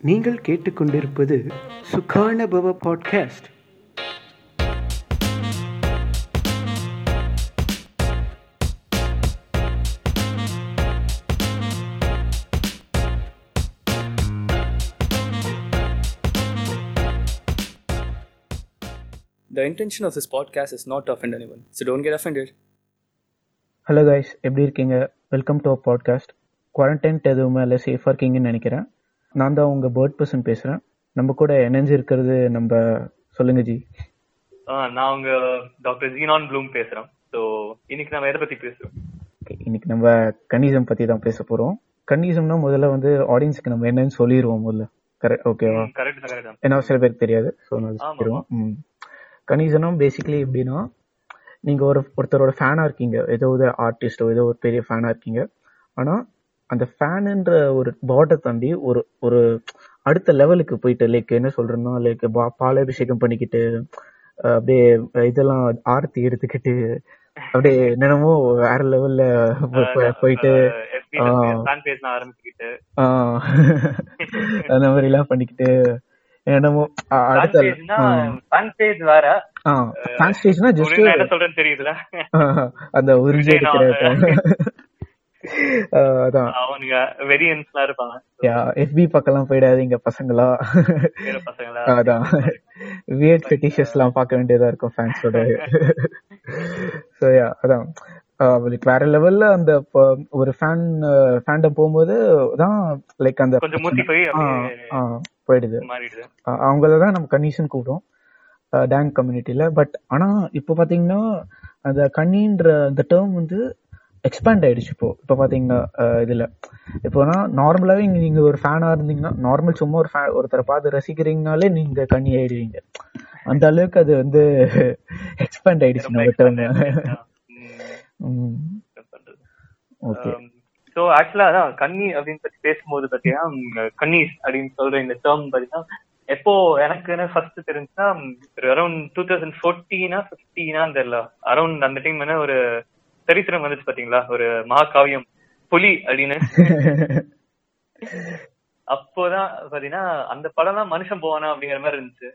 நீங்கள் கேட்டுக்கொண்டிருப்பது சுகானபவ podcast The intention of this podcast is not to offend anyone, so don't get offended. Hello guys எப்படி இருக்கீங்க? Welcome to podcast quarantine எதுவுமே இல்லை சேஃபாக இருக்கீங்கன்னு நினைக்கிறேன். நான் தான் உங்கள் பேர்ட் பர்சன் பேசுகிறேன் நம்ம கூட இணைஞ்சு இருக்கிறது நம்ம சொல்லுங்க ஜி. நான் உங்க டாக்டர் ஜீனான் ப்ளூம் பேசுறேன். ஸோ இன்னைக்கு நம்ம எதை பத்தி பேசுறோம்? இன்னைக்கு நம்ம கன்னிசம் பற்றி தான் பேச போகிறோம் கன்னிசம்னா முதல்ல வந்து ஆடியன்ஸ்க்கு நம்ம என்னன்னு சொல்லிடுவோம் முதல்ல. கரெக்ட் ஓகேவா ஏன்னா சில பேருக்கு தெரியாது. ஸோ நான். சொல்லிடுவோம் ம். கன்னிசனம் பேசிக்கலி எப்படின்னா நீங்கள் ஒரு ஒருத்தரோட ஃபேனாக இருக்கீங்க. ஏதோ ஒரு ஆர்டிஸ்டோ ஏதோ ஒரு பெரிய ஃபேனாக இருக்கீங்க. ஆனால் அந்த ஃபேனுன்ற ஒரு பாட்டை தாண்டி ஒரு ஒரு அடுத்த லெவலுக்கு போயிட்டு லைக் என்ன சொல்றேன்னா லைக் பாலாபிஷேகம் பண்ணிக்கிட்டு அப்படியே இதெல்லாம் ஆரத்தி எடுத்துக்கிட்டு அப்படியே என்னென்னமோ வேற லெவல்ல போயிட்டு அந்த மாதிரி எல்லாம் பண்ணிக்கிட்டு என்னமோ அடுத்த ஃபேன் பேஜ் வேற. ஃபேன் ஸ்டேஜ்னா ஜஸ்ட் என்ன சொல்றேன்னு தெரியுதுல. அந்த உறிஞ்சி எடுக்கிற அதான். அவனுங்க வெரியன்ஸ்லாம் இருப்பாங்க. பக்கம்லாம் போயிடாதீங்க பசங்களா? வேற பசங்களா? அதான். வியர்ட் ஃபெட்டிஷஸ் எல்லாம் பார்க்க வேண்டியதா இருக்கும் ஃபேன்ஸோட யா அதான். லைக் வேற லெவல்ல அந்த ஒரு ஃபேன் ஃபேண்டம் போகும்போது தான் லைக் அந்த போயிடுது. மாறிடுது. அஹ் அவங்கள தான் நம்ம கன்னிஷன் கூப்பிடுவோம். டேங்க் கம்யூனிட்டியில பட் ஆனா இப்போ பாத்தீங்கன்னா அந்த கன்னின்ற அந்த டேர்ம் வந்து எக்ஸ்பேண்ட் ஆயிடுச்சு இப்போ. இப்போ பாத்தீங்கன்னா இதுல. இப்போனா நார்மலாவே இங்க நீங்க ஒரு ஃபேனா இருந்தீங்கன்னா நார்மல் சும்மா ஒரு fan ஒருத்தரை பார்த்து ரசிக்கிறீங்கனாலே நீங்க கன்னி ஆயிடுவீங்க. அந்த அளவுக்கு அது வந்து எக்ஸ்பேண்ட் ஆயிடுச்சு ஓகே சோ ஆக்சுவலா அதான் கன்னி அப்படின்னு பத்தி பேசும்போது பாத்தீங்கன்னா கன்னிஸ் அப்படின்னு சொல்ற இந்த டேர்ம் பாத்தீங்கன்னா எப்போ எனக்கு என்ன ஃபர்ஸ்ட் தெரிஞ்சுன்னா அரௌண்ட் டூ தௌசண்ட் ஃபோர்டீனா ஃபிஃப்டீனா தெரியல. அரௌண்ட் அந்த டைம் என்ன ஒரு சரித்திரம் வந்துச்சு பாத்தீங்களா? ஒரு மகாகாவியம் புலி அப்படின்னு. அப்போதான் பாத்தீங்கன்னா அந்த படம் தான் மனுஷன் போவானா அப்படிங்கிற மாதிரி இருந்துச்சு.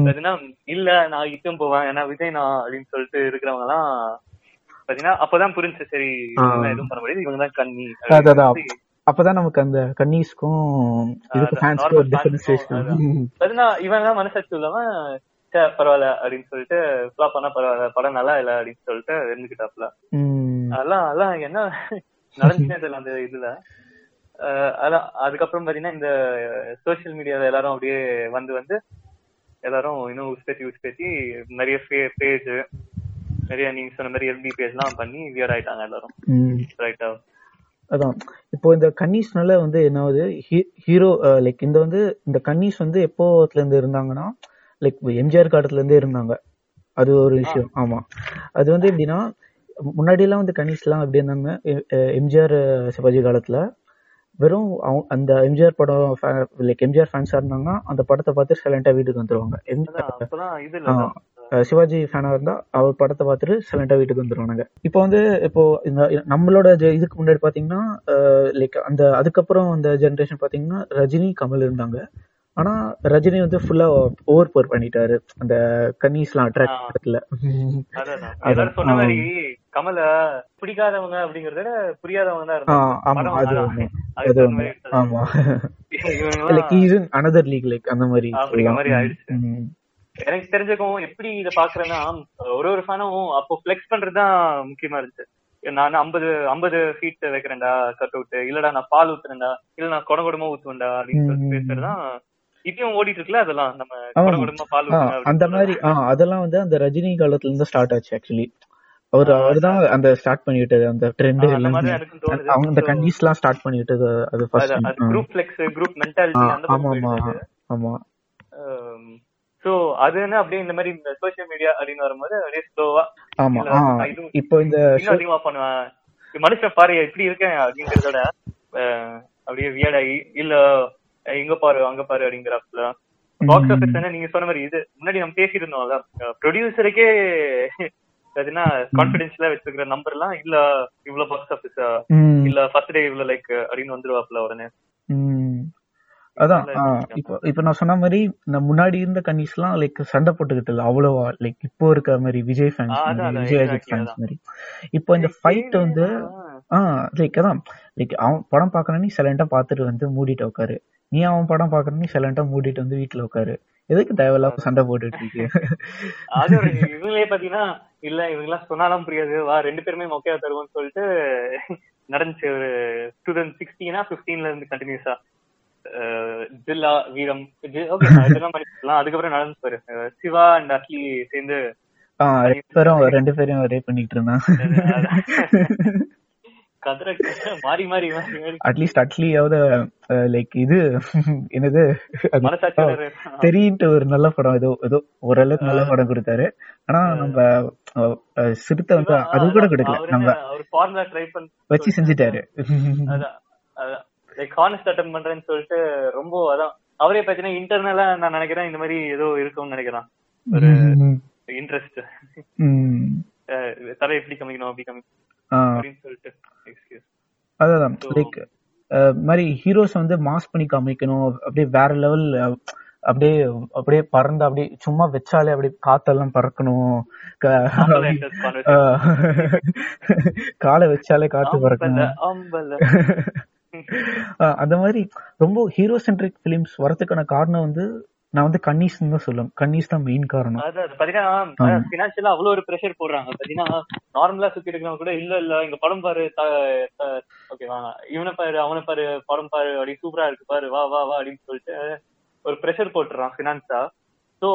பாத்தீங்கன்னா இல்ல நான் இட்டும் போவேன் ஏன்னா விஜய் நான் அப்படின்னு சொல்லிட்டு இருக்கிறவங்க எல்லாம் பாத்தீங்கன்னா அப்பதான் புரிஞ்சு சரி எதுவும் பண்ண முடியாது இவங்க தான் கண்ணி. அப்பதான் நமக்கு அந்த கன்னிஸ்க்கும் இதுக்கு ஃபேன்ஸ்க்கும் ஒரு பாத்தீங்கன்னா இவன் தான் மனசாட்சி உள்ளவன் சே, பரவாயில்ல அப்படின்னு சொல்லிட்டு ஃபிளாப் பண்ணா பரவாயில்ல படம் நல்லா இல்ல அப்படின்னு சொல்லிட்டு இருந்துகிட்டாப்ல அதெல்லாம் அதெல்லாம் என்ன நடந்துச்சுனே தெரியல அந்த இதுல. அதான் அதுக்கப்புறம் பாத்தீங்கன்னா இந்த சோசியல் மீடியால எல்லாரும் அப்படியே வந்து வந்து எல்லாரும் இன்னும் உஸ்பேத்தி உஸ்பேத்தி நிறைய பேஜ் நிறைய நீங்க சொன்ன மாதிரி எல்பி பேஜ் எல்லாம் பண்ணி வியர் ஆயிட்டாங்க எல்லாரும். ரைட்டா அதான். இப்போ இந்த கன்னிஸ்னால வந்து என்ன ஆகுது ஹீரோ லைக் இந்த வந்து இந்த கன்னிஸ் வந்து எப்போத்துல இருந்து இருந்தாங்கன்னா லைக் எம்ஜிஆர் காலத்துல இருந்தே இருந்தாங்க. அது ஒரு விஷயம். ஆமா. அது வந்து எப்படின்னா முன்னாடி எல்லாம் வந்து கன்னிஸ் எல்லாம் எப்படி இருந்தாங்க? எம்ஜிஆர் சிவாஜி காலத்துல வெறும் அவங்க- அந்த எம்ஜிஆர் படம் லைக் எம்ஜிஆர் ஃபேன்ஸா இருந்தாங்கன்னா அந்த படத்தை பார்த்து சைலண்டா வீட்டுக்கு வந்துருவாங்க. சிவாஜி ஃபேனா இருந்தா அவர் படத்தை பார்த்துட்டு சைலண்டா வீட்டுக்கு வந்துருவானுங்க. இப்போ வந்து இப்போ இந்த நம்மளோட இதுக்கு முன்னாடி பாத்தீங்கன்னா லைக் அந்த அதுக்கப்புறம் அந்த ஜெனரேஷன் பாத்தீங்கன்னா ரஜினி கமல் இருந்தாங்க. ஆனா ரஜினி வந்து ஃபுல்லா ஓவர் போர் பண்ணிட்டாரு அந்த கன்னிஸ்லாம் அட்ராக்ட். படத்துல. எல்லாரும் சொன்ன. மாதிரி கமல பிடிக்காதவங்க அப்படிங்கறத புரியாதவங்க தான் ஆமா அது. ஒண்ணு. அது ஒண்ணு. ஆமா like is another league like அந்த மாதிரி. எனக்கு தெரிஞ்சக்கும் எப்படி இத பாக்குறேன்னா ஒரு ஒரு ஃபேனும் அப்போ ஃபிளெக்ஸ் பண்றதுதான் முக்கியமா இருந்துச்சு நான் ஐம்பது ஐம்பது ஃபீட் வைக்கிறேன்டா கட் அவுட் இல்லடா நான் பால் ஊத்துறேன்டா இல்ல நான் குடம் குடமா ஊத்துவேன்டா அப்படின்னு சொல்லிட்டு. பேசுறதுதான் இப்பயும் ஓடிட்டு இருக்குல்ல அதெல்லாம்? நம்ம ஆமா. குடம் குடமா பால் ஆ, ஊத்துங்க அந்த மாதிரி அதெல்லாம் வந்து அந்த ரஜினி காலத்துல இருந்து ஸ்டார்ட் ஆச்சு ஆக்சுவலி அவர் அவர்தான் அந்த ஸ்டார்ட் பண்ணி விட்டது அந்த ட்ரெண்ட் எல்லாமே. அவங்க அந்த கன்னிஸ் எல்லாம் ஸ்டார்ட் பண்ணி விட்டது அது ஃபர்ஸ்ட் அது குரூப் ஃபிளெக்ஸ் குரூப் மென்டாலிட்டி அந்த ஆமா ஆமா ஆமா. சோ அது என்ன அப்படியே இந்த மாதிரி இந்த சோசியல் மீடியா அப்படின்னு வரும்போது அப்படியே ஸ்லோவா ஆமா இப்போ இந்த இன்னும் அதிகமா பண்ணுவேன் மனுஷன் பாரு எப்படி இருக்கேன் அப்படிங்கறதோட அப்படியே வியடாகி இல்ல இங்க பாரு அங்க பாரு அப்படிங்கிறப்பல. பாக்ஸ் ஆஃபீஸ் என்ன நீங்க சொன்ன மாதிரி இது முன்னாடி நம்ம பேசியிருந்தோம்ல ப்ரொடியூசருக்கே அதுனா கான்பிடென்ஸ்ல வச்சிருக்கிற நம்பர் எல்லாம் இல்ல இவ்வளவு பாக்ஸ் ஆஃபீஸ் ம், இல்ல ஃபர்ஸ்ட் டே இவ்வளவு லைக் அப்படின்னு வந்துருவாப்ல உடனே. அதான் இப்போ இப்போ நான் சொன்ன மாதிரி முன்னாடி இருந்த கன்னிஸ் எல்லாம் லைக் சண்டை போட்டுக்கிட்டு இல்ல அவ்வளவா லைக் இப்போ இருக்க மாதிரி விஜய் ஃபேன்ஸ் விஜய் அஜித் ஃபேன்ஸ் மாதிரி. இப்போ இந்த ஃபைட் வந்து ஆஹ் லைக் அதான் லைக் அவன் படம் பாக்கணும் நீ சைலண்டா பாத்துட்டு வந்து மூடிட்டு உட்காரு. நீ அவன் படம் பாக்கணும் நீ சைலண்டா மூடிட்டு வந்து வீட்டுல உட்காரு. எதுக்கு தேவையில்லாம சண்டை போட்டுட்டு இருக்கு? அது இவங்களே பாத்தீங்கன்னா இல்ல இவங்க எல்லாம் சொன்னாலும் புரியாது. வா ரெண்டு பேருமே மொக்கையா தருவோம்னு சொல்லிட்டு நடந்துச்சு ஒரு டூ தௌசண்ட் சிக்ஸ்டீனா பிப்டீன்ல இருந்து கண்டினியூஸா ஜில்லா வீரம் ஓகே இதெல்லாம் அதுக்கப்புறம் நடந்து பாரு. சிவா அண்ட் அட்லி சேர்ந்து ரெண்டு பேரும் ரெண்டு பேரும் ஒரே பண்ணிட்டு இருந்தான். மாறி மாறி அட்லீஸ்ட் அட்லியாவது லைக் இது என்னது? தெரியிட்டு ஒரு நல்ல படம். ஏதோ ஏதோ ஓரளவுக்கு நல்ல படம் கொடுத்தாரு. ஆனா நம்ம சிறுத்தை வந்து அது கூட கொடுக்கல. நம்ம வச்சு செஞ்சுட்டாரு. லைக் ஹானஸ்ட் அட்டம் பண்றேன்னு சொல்லிட்டு ரொம்ப அதான் அவரே பாத்தீங்கன்னா இன்டர்னலா நான் நினைக்கிறேன் இந்த மாதிரி ஏதோ இருக்கும்னு நினைக்கிறேன். ஒரு இன்ட்ரெஸ்ட் தலை எப்படி கமிக்கணும் அப்படி கமிக்கணும். அதான் லைக் மாதிரி ஹீரோஸ் வந்து மாஸ் பண்ணி காமிக்கணும். அப்படியே வேற லெவல் அப்படியே அப்படியே பறந்து அப்படியே சும்மா வச்சாலே அப்படியே காத்தெல்லாம் பறக்கணும். காலை வச்சாலே காத்து பறக்கணும். அந்த மாதிரி ரொம்ப ஹீரோ சென்ட்ரிக் பிலிம்ஸ் வரதுக்கான காரணம் வந்து நான் வந்து கன்னிஸ் தான் சொல்லுவேன். கன்னிஸ் தான் மெயின் காரணம். பாத்தீங்கன்னா பினான்சியலா அவ்வளவு ஒரு ப்ரெஷர் போடுறாங்க. பாத்தீங்கன்னா நார்மலா சுத்தி இருக்கவங்க கூட இல்ல இல்ல இங்க படம் பாரு ஓகேவா இவனை பாரு அவனை பாரு படம் பாரு அப்படி சூப்பரா இருக்கு பாரு வா வா வா அப்படின்னு சொல்லிட்டு ஒரு ப்ரெஷர் போட்டுறான் பினான்ஸா சோ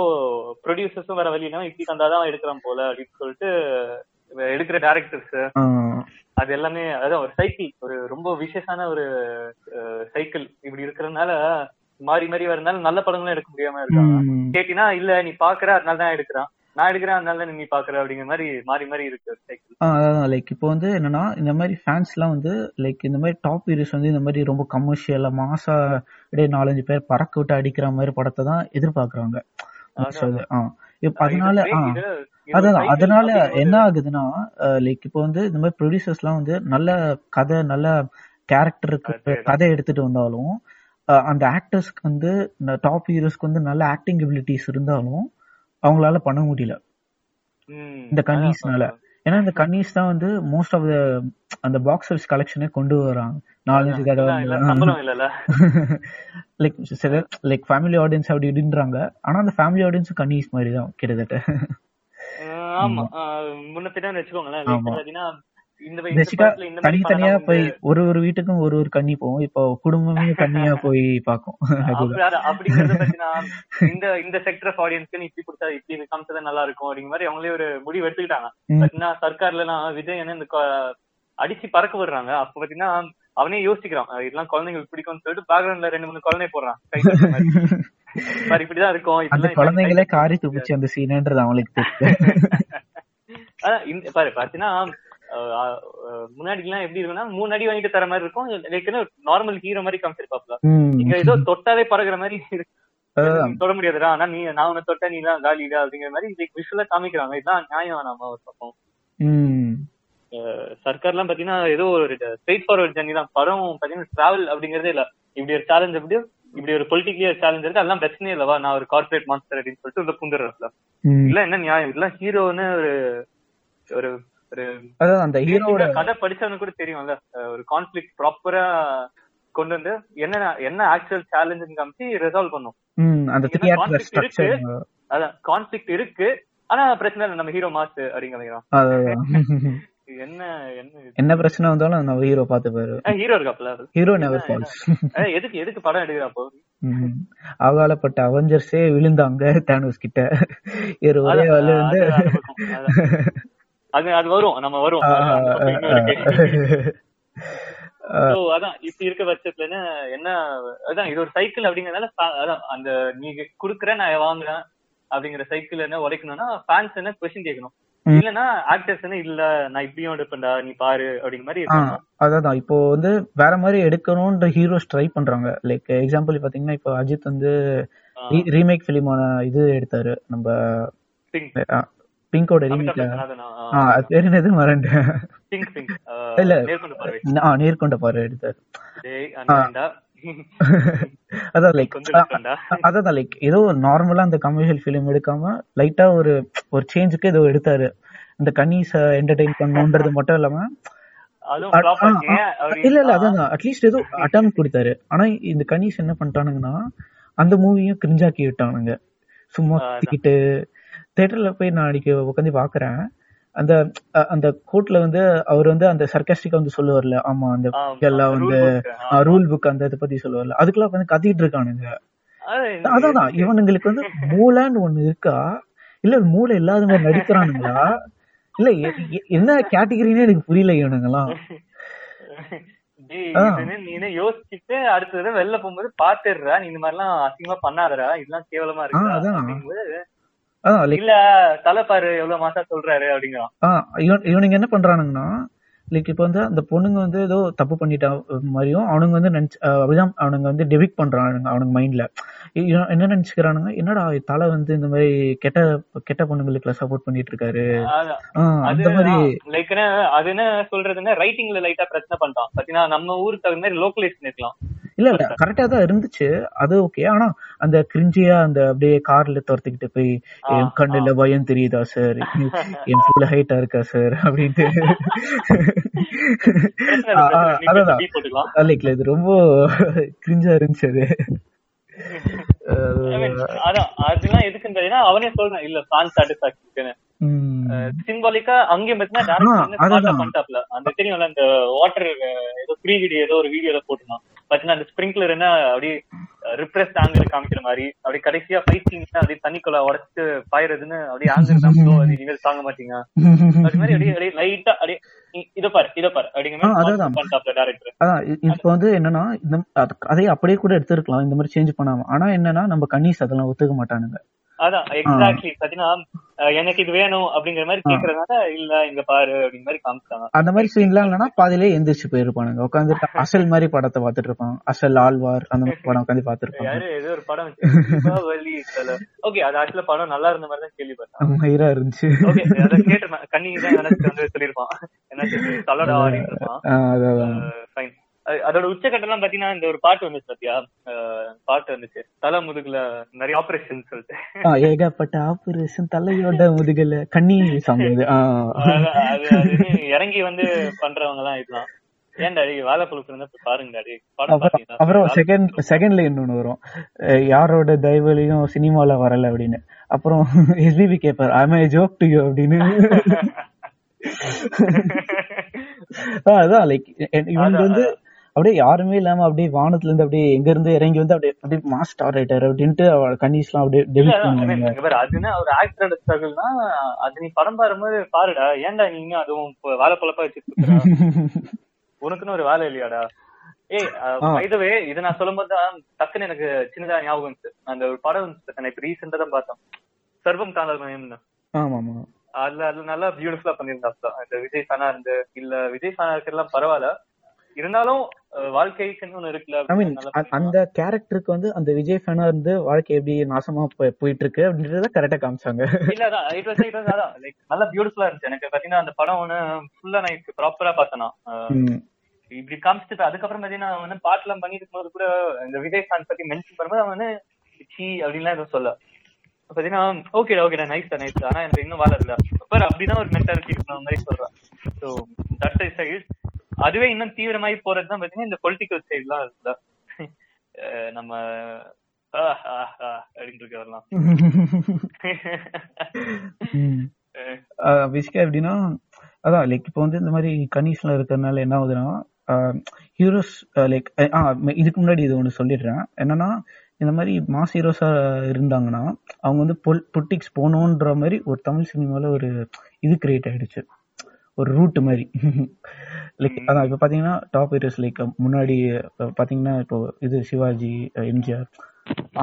ப்ரொடியூசர்ஸும் வேற வழி இல்லாம இப்படி தந்தாதான் எடுக்கிறான் போல அப்படின்னு சொல்லிட்டு எடுக்கிற டேரக்டர்ஸ் அது எல்லாமே அதான் ஒரு சைக்கிள் ஒரு ரொம்ப விசேஷான ஒரு சைக்கிள் இப்படி இருக்கிறதுனால மாறி மாறி வரனால நல்ல படங்களும் எடுக்க முடியாம இருக்காங்க. கேட்டினா இல்ல நீ பாக்குற அதனால தான் எடுக்கிறான். நான் எடுக்கிறேன் அதனால நீ பாக்குற அப்படிங்கிற மாதிரி மாறி மாறி இருக்கு அதான் லைக் இப்போ வந்து என்னன்னா இந்த மாதிரி ஃபேன்ஸ் எல்லாம் வந்து லைக் இந்த மாதிரி டாப் ஹீரோஸ் வந்து இந்த மாதிரி ரொம்ப கமர்ஷியலா மாசா அப்படியே நாலஞ்சு பேர் பறக்க விட்டு அடிக்கிற மாதிரி படத்தை தான் எதிர்பார்க்கறாங்க. அதனால அதான் அதனால என்ன ஆகுதுன்னா லைக் இப்போ வந்து இந்த மாதிரி ப்ரொடியூசர்ஸ் எல்லாம் வந்து நல்ல கதை நல்ல கேரக்டருக்கு கதை எடுத்துட்டு வந்தாலும் அந்த ஆக்டர்ஸ்க்கு வந்து டாப் ஹீரோஸ்க்கு வந்து நல்ல ஆக்டிங் எபிலிட்டிஸ் இருந்தாலும் அவங்களால பண்ண முடியல. இந்த கன்னிஸ்னால. ஏன்னா இந்த கன்னிஸ் தான் வந்து மோஸ்ட் ஆஃப் த அந்த பாக்ஸ் ஆஃபீஸ் கலெக்ஷனே கொண்டு வராங்க. நாலஞ்சு தடவை லைக் லைக் ஃபேமிலி ஆடியன்ஸ் அப்படி இப்படின்றாங்க. ஆனா அந்த ஃபேமிலி ஆடியன்ஸ் கன்னிஸ் மாதிரி தான் கிட்டத்தட்ட. ஆமா முன்ன பின்னாடி வச்சுக்கோங்களேன். தனித்தனியா போய் ஒரு ஒரு வீட்டுக்கும் ஒரு ஒரு கண்ணி போவோம் இப்போ குடும்பமே கண்ணியா போய் பாக்கும் இந்த இந்த செக்டர் ஆஃப் ஆடியன்ஸ்க்கு இப்படி கொடுத்தா இப்படி காமிச்சதா நல்லா இருக்கும் அப்படிங்கிற மாதிரி அவங்களே ஒரு முடிவு எடுத்துக்கிட்டாங்க. சர்க்கார்ல எல்லாம் விஜய் என்ன இந்த அடிச்சு பறக்க விடுறாங்க. அப்ப பாத்தீங்கன்னா அவனே யோசிக்கிறான். இதெல்லாம் குழந்தைங்களுக்கு பிடிக்கும்னு சொல்லிட்டு பேக்ரவுண்ட்ல ரெண்டு மூணு குழந்தை போடுறான். இப்படிதான் இருக்கும். அந்த குழந்தைங்களே காரி துப்பிச்சு அந்த சீனன்றது அவங்களுக்கு பாரு பாத்தீங்கன்னா முன்னாடி எல்லாம் எப்படி இருக்குன்னா மூணு அடி வாங்கிட்டு தர மாதிரி இருக்கும். நார்மல் ஹீரோ மாதிரி காமிச்சிருப்பாப்ல இங்க ஏதோ தொட்டாலே பறகுற மாதிரி தொட முடியாதுடா. ஆனா நீ நான் உன்னை தொட்ட நீ தான் காலிடா அப்படிங்கிற மாதிரி விஷுவலா காமிக்கிறாங்க. இதுதான் நியாயம் வேணாமா ஒரு பக்கம். சர்க்கார்லாம் பாத்தீங்கன்னா ஏதோ ஒரு ஸ்ட்ரெயிட் ஃபார்வர்ட் ஜர்னி தான். படம் பாத்தீங்கன்னா டிராவல் அப்படிங்கறதே இல்ல. இப்படி ஒரு சேலஞ்ச் எப்படி இப்படி ஒரு பொலிட்டிக்கலி சேலஞ்ச் இருக்கு. அதெல்லாம் பிரச்சனையே இல்லவா நான் ஒரு கார்பரேட் மாஸ்டர் அப்படின்னு சொல்லிட்டு உள்ள புந்துடுறதுல இல்ல என்ன நியாயம்? இதெல்லாம் ஹீரோன்னு ஒரு ஒரு ஒரு அந்த ஹீரோட கதை படிச்சவனுக்கு கூட தெரியும்ல. ஒரு கான்ஃபிளிக் ப்ராப்பரா கொண்டு வந்து என்ன என்ன ஆக்சுவல் சேலஞ்சுன்னு காமிச்சு ரிசால்வ் பண்ணும். அந்த ஸ்ட்ரக்சர் அதான் கான்ஃபிளிக் இருக்கு. ஆனா பிரச்சனை இல்லை நம்ம ஹீரோ மாஸ் அப்படிங்கிறோம் என்ன என்ன என்ன பிரச்சனை வந்தாலும் நம்ம ஹீரோ பாத்துப்பாரு ஹீரோ இருக்காப்ல ஹீரோ நெவர் ஃபால்ஸ் எதுக்கு எதுக்கு படம் எடுக்கிறாப்போ? அவகாலப்பட்ட அவெஞ்சர்ஸே விழுந்தாங்க தானோஸ் கிட்ட. ஒரு ஒரே வந்து அது அது வரும் நம்ம வரும். அதான் இப்படி இருக்க பட்சத்துல என்ன அதான் இது ஒரு சைக்கிள் அப்படிங்கறதுனால அதான் அந்த நீங்க குடுக்குற நான் வாங்குறேன் அப்படிங்கிற சைக்கிள் என்ன உடைக்கணும்னா ஃபேன்ஸ் என்ன கொஸ்டின் கேட்கணும். இல்லனா ஆக்டர்ஸ் என்ன இல்ல நான் இப்படியும் எடுப்பேன்டா நீ பாரு அப்படிங்கிற மாதிரி அதான் இப்போ வந்து வேற மாதிரி எடுக்கணும்ன்ற ஹீரோஸ் ட்ரை பண்றாங்க. லைக் எக்ஸாம்பிள் பாத்தீங்கன்னா இப்போ அஜித் வந்து ரீமேக் பிலிமான இது எடுத்தாரு நம்ம பிங்கோட ரீமேக் அது பேர் என்னது மறண்டேன் இல்ல நேர்கொண்ட பார்வை. எடுத்தாரு. அதான் லைக்? அதான் லைக் ஏதோ நார்மலா அந்த கமர்ஷியல் ஃபிலிம் எடுக்காம லைட்டா ஒரு ஒரு சேஞ்சுக்கு ஏதோ எடுத்தாரு. இந்த கன்னிஸ என்டர்டெயின் பண்ணணுன்றது மட்டும் இல்லாம இல்ல இல்ல அதான் அட்லீஸ்ட் ஏதோ அட்டம் கொடுத்தாரு. ஆனா இந்த கனிஸ் என்ன பண்ணிட்டானுங்கன்னா அந்த மூவியும் கிரிஞ்சாக்கி விட்டானுங்க. சும்மா அதான். தேட்டர்ல போய் நான் அன்னைக்கு உட்காந்து பாக்குறேன். அந்த அந்த கோர்ட்ல வந்து அவர் வந்து அந்த சர்க்காஸ்டிக்கா வந்து சொல்லுவார்ல ஆமா அந்த எல்லாம் வந்து. ரூல் புக் அந்த இதை பத்தி சொல்லுவார்ல. அதுக்கெல்லாம் உட்காந்து கத்திட்டு இருக்கானுங்க. அது அதான் இவனுங்களுக்கு வந்து மூளைன்னு ஒண்ணு இருக்கா? இல்ல மூளை இல்லாத மாதிரி நடிக்கிறானுங்களா? இல்ல என்ன கேட்டகரினே எனக்கு புரியல. இதுன்னு நீனே யோசிச்சுட்டு அடுத்த வெளில போகும்போது பாத்துடுறா. நீ இந்த மாதிரி எல்லாம் அசிங்கமா பண்ணாதடா. இதெல்லாம் கேவலமா இருக்கு? இல்ல தலை பாரு எவ்வளவு மாசா சொல்றாரு அப்படிங்கிறான். இவனுங்க என்ன பண்றானுங்கன்னா லைக் இப்போ வந்து அந்த பொண்ணுங்க வந்து ஏதோ தப்பு பண்ணிட்டா மாதிரியும் அவனுங்க வந்து நினைச்சு அப்படிதான் அவனுங்க வந்து டெபிக் பண்றானுங்க அவனுங்க மைண்ட்ல என்ன நினைச்சுக்கிறானுங்க என்னடா தலை வந்து இந்த மாதிரி கெட்ட கெட்ட பொண்ணுங்களுக்கு சப்போர்ட் பண்ணிட்டு இருக்காரு அந்த மாதிரி லைக் அது என்ன சொல்றதுன்னா ரைட்டிங்ல லைட்டா பிரச்சனை பண்றான் பாத்தீங்கன்னா நம்ம ஊருக்கு தகுந்த மாதிரி லோக்கலைஸ் இருக்கலாம். இல்ல இல்ல. கரெக்டா தான் இருந்துச்சு. அது ஓகே ஆனா அந்த கிரிஞ்சியா அந்த அப்படியே கார்ல துரத்துக்கிட்டு போய் என் கண்ணுல பயம் தெரியுதா சார் என் ஃபுல் ஹைட்டா இருக்கா சார் அப்படின்ட்டு. அதான் இது ரொம்ப கிரிஞ்சா இருந்துச்சு அது. அதெல்லாம் எதுக்குன்றதுன்னா அவனே சொல்றான் இல்ல ஃபேன் சாட்டிஸ்பாக்சன். சிம்பாலிக்கா அங்கேயும் பாத்தீங்கன்னா அந்த தெரியும்ல அந்த வாட்டர் ஏதோ ஃப்ரீ வீடியோ ஏதோ ஒரு வீடியோல போட்டுருந்தான். பாத்தீங்கன்னா அந்த ஸ்ப்ரிங்க்லர் என்ன அப்படியே ரிப்ரெஸ் ஆங்கிள் காமிக்கிற மாதிரி அப்படியே கடைசியா ஃபைட் சீன் அப்படியே தண்ணிக்குள்ள உடச்சு பாயிறதுன்னு அப்படியே ஆங்கிள் தான் அது நீங்க தாங்க மாட்டீங்க. அது மாதிரி அப்படியே அப்படியே லைட்டா அப்படியே இத பாரு இத பாரு இப்போ வந்து என்னன்னா அதே அப்படியே கூட எடுத்திருக்கலாம் இந்த மாதிரி சேஞ்ச் பண்ணாம. ஆனா என்னன்னா நம்ம கன்னிஸ் அதெல்லாம் ஒத்துக்க மாட்டானுங்க. அதான் எக்ஸாக்ட்லி பாத்தீங்கன்னா எனக்கு இது வேணும் அப்படிங்கிற மாதிரி கேக்குறதுனால இல்ல இங்க பாரு அப்படிங்கிற மாதிரி காமிச்சாங்க அந்த மாதிரி சீன்லாம் இல்லைன்னா பாதியிலே எந்திரிச்சு போயிருப்பானுங்க. உட்காந்துட்டு அசல் மாதிரி படத்தை பார்த்துட்டு இருப்பான் அசல் ஆழ்வார் அந்த மாதிரி படம் உட்காந்து பார்த்துருப்பாங்க யாரு? ஏதோ ஒரு படம் ஓகே அது ஆக்சுவலா படம் நல்லா இருந்த மாதிரி தான் கேள்விப்பட்டேன். மயிரா இருந்துச்சு. ஓகே அத கேட்டிருப்பேன் கண்ணி தான் நினைச்சு வந்து சொல்லிருப்பான் என்ன தலடா அப்படின்னு இருப்பான். அதான். ஃபைன் அதோட உச்சக்கட்டெல்லாம் பாத்தீங்கன்னா இந்த ஒரு பாட்டு வந்துச்சு பாத்தியா? பாட்டு வந்துச்சு. தலை முதுகுல நிறைய ஆபரேஷன் சொல்லிட்டு. ஏகப்பட்ட ஆபரேஷன் தலையோட முதுகல கண்ணி சாங் இறங்கி வந்து பண்றவங்க எல்லாம் படம் அப்புறம் செகண்ட் செகண்ட்ல இன்னொன்னு வரும். யாரோட தயவுலையும் சினிமால வரல அப்படின்னு. அப்புறம் SPB கேப்பார் I my joke to you அப்படின்னு. அதான் லைக் இவங்க வந்து அப்படியே யாருமே இல்லாம அப்படியே வானத்துல இருந்து அப்படியே எங்க இருந்து இறங்கி வந்து அப்படியே அப்படியே மாஸ் ஸ்டார் ரைட்டர் அப்படின்ட்டு அவ கன்னிஸ்லாம் அப்படியே டெபிட் பண்ணுவாங்க அதுன்னா ஒரு ஆக்டரோட ஸ்ட்ரகிள்னா அது நீ படம் பாரும்போது பாருடா ஏன்டா நீங்க அதுவும் இப்ப வாழைப்பழப்பா வச்சுட்டு உனக்குன்னு ஒரு வேலை இல்லையாடா? ஏய் வைதவே இது நான் சொல்லும்போது தான் டக்குன்னு எனக்கு சின்னதா ஞாபகம் வந்துச்சு. அந்த ஒரு படம் வந்துச்சு. நான் இப்ப ரீசெண்டா தான் பார்த்தேன். சர்வம் காதல் மயம்னு ஆமா ஆமா அதுல அதுல நல்லா பியூட்டிஃபுல்லா பண்ணியிருந்தாப்ல. இந்த விஜய் ஃபேனா இருந்து. இல்ல விஜய் ஃபேனா இருக்கிறதுலாம் பரவாயில்ல. இருந்தாலும் வாழ்க்கைக்குன்னு ஒண்ணு இருக்குல்ல அந்த கேரக்டருக்கு வந்து அந்த விஜய் ஃபேனா இருந்து வாழ்க்கை எப்படி நாசமா போய்- போயிட்டு இருக்கு அப்படின்றத கரெக்டா காமிச்சாங்க. இல்ல அதான் இட் வாஸ் இட் வாஸ் அதான் லைக் நல்லா பியூட்டிஃபுல்லா இருந்துச்சு. எனக்கு பாத்தீங்கன்னா அந்த படம் ஒண்ணு ஃபுல்லா நான் ப்ராப்பரா பார்த்தேன். இப்படி காமிச்சிட்டு அதுக்கப்புறம் பாத்தீங்கன்னா அவன் வந்து பாட்டுலாம் பண்ணிட்டு இருக்கும்போது கூட இந்த விஜய் ஃபேன் பத்தி மென்ஷன் பண்ணும்போது அவன் வந்து சி அப்படின்லாம் எதுவும் சொல்ல பாத்தீங்கன்னா ஓகேடா ஓகேடா நைஸ் தான் நைஸ் ஆனா எனக்கு இன்னும் வாழ இல்ல பாரு அப்படிதான் ஒரு மென்டாலிட்டி இருக்கிற மாதிரி சொல்றான். ஸோ தட் இஸ் அதுவே இன்னும் தீவிரமாயி போறது தான் பாத்தீங்கன்னா இந்த பொலிட்டிக்கல் சைடுலாம் இருக்குல்ல நம்ம ஆஹ் அப்படின்னு இருக்கு எப்படின்னா அதான் லைக் இப்போ வந்து இந்த மாதிரி கனிஷ்ல இருக்கிறதுனால என்ன ஆகுதுன்னா ஹீரோஸ் லைக் ஆ இதுக்கு முன்னாடி இது ஒன்று சொல்லிடுறேன். என்னன்னா இந்த மாதிரி மாஸ் ஹீரோஸா இருந்தாங்கன்னா அவங்க வந்து பொல் பொலிட்டிக்ஸ் போகணுன்ற மாதிரி ஒரு தமிழ் சினிமாவில் ஒரு இது கிரியேட் ஆயிடுச்சு. ஒரு ரூட் மாதிரி. லைக் அதான் இப்போ பார்த்தீங்கன்னா டாப் ஹீரோஸ் லைக் முன்னாடி பார்த்தீங்கன்னா இப்போ இது சிவாஜி எம்ஜிஆர்.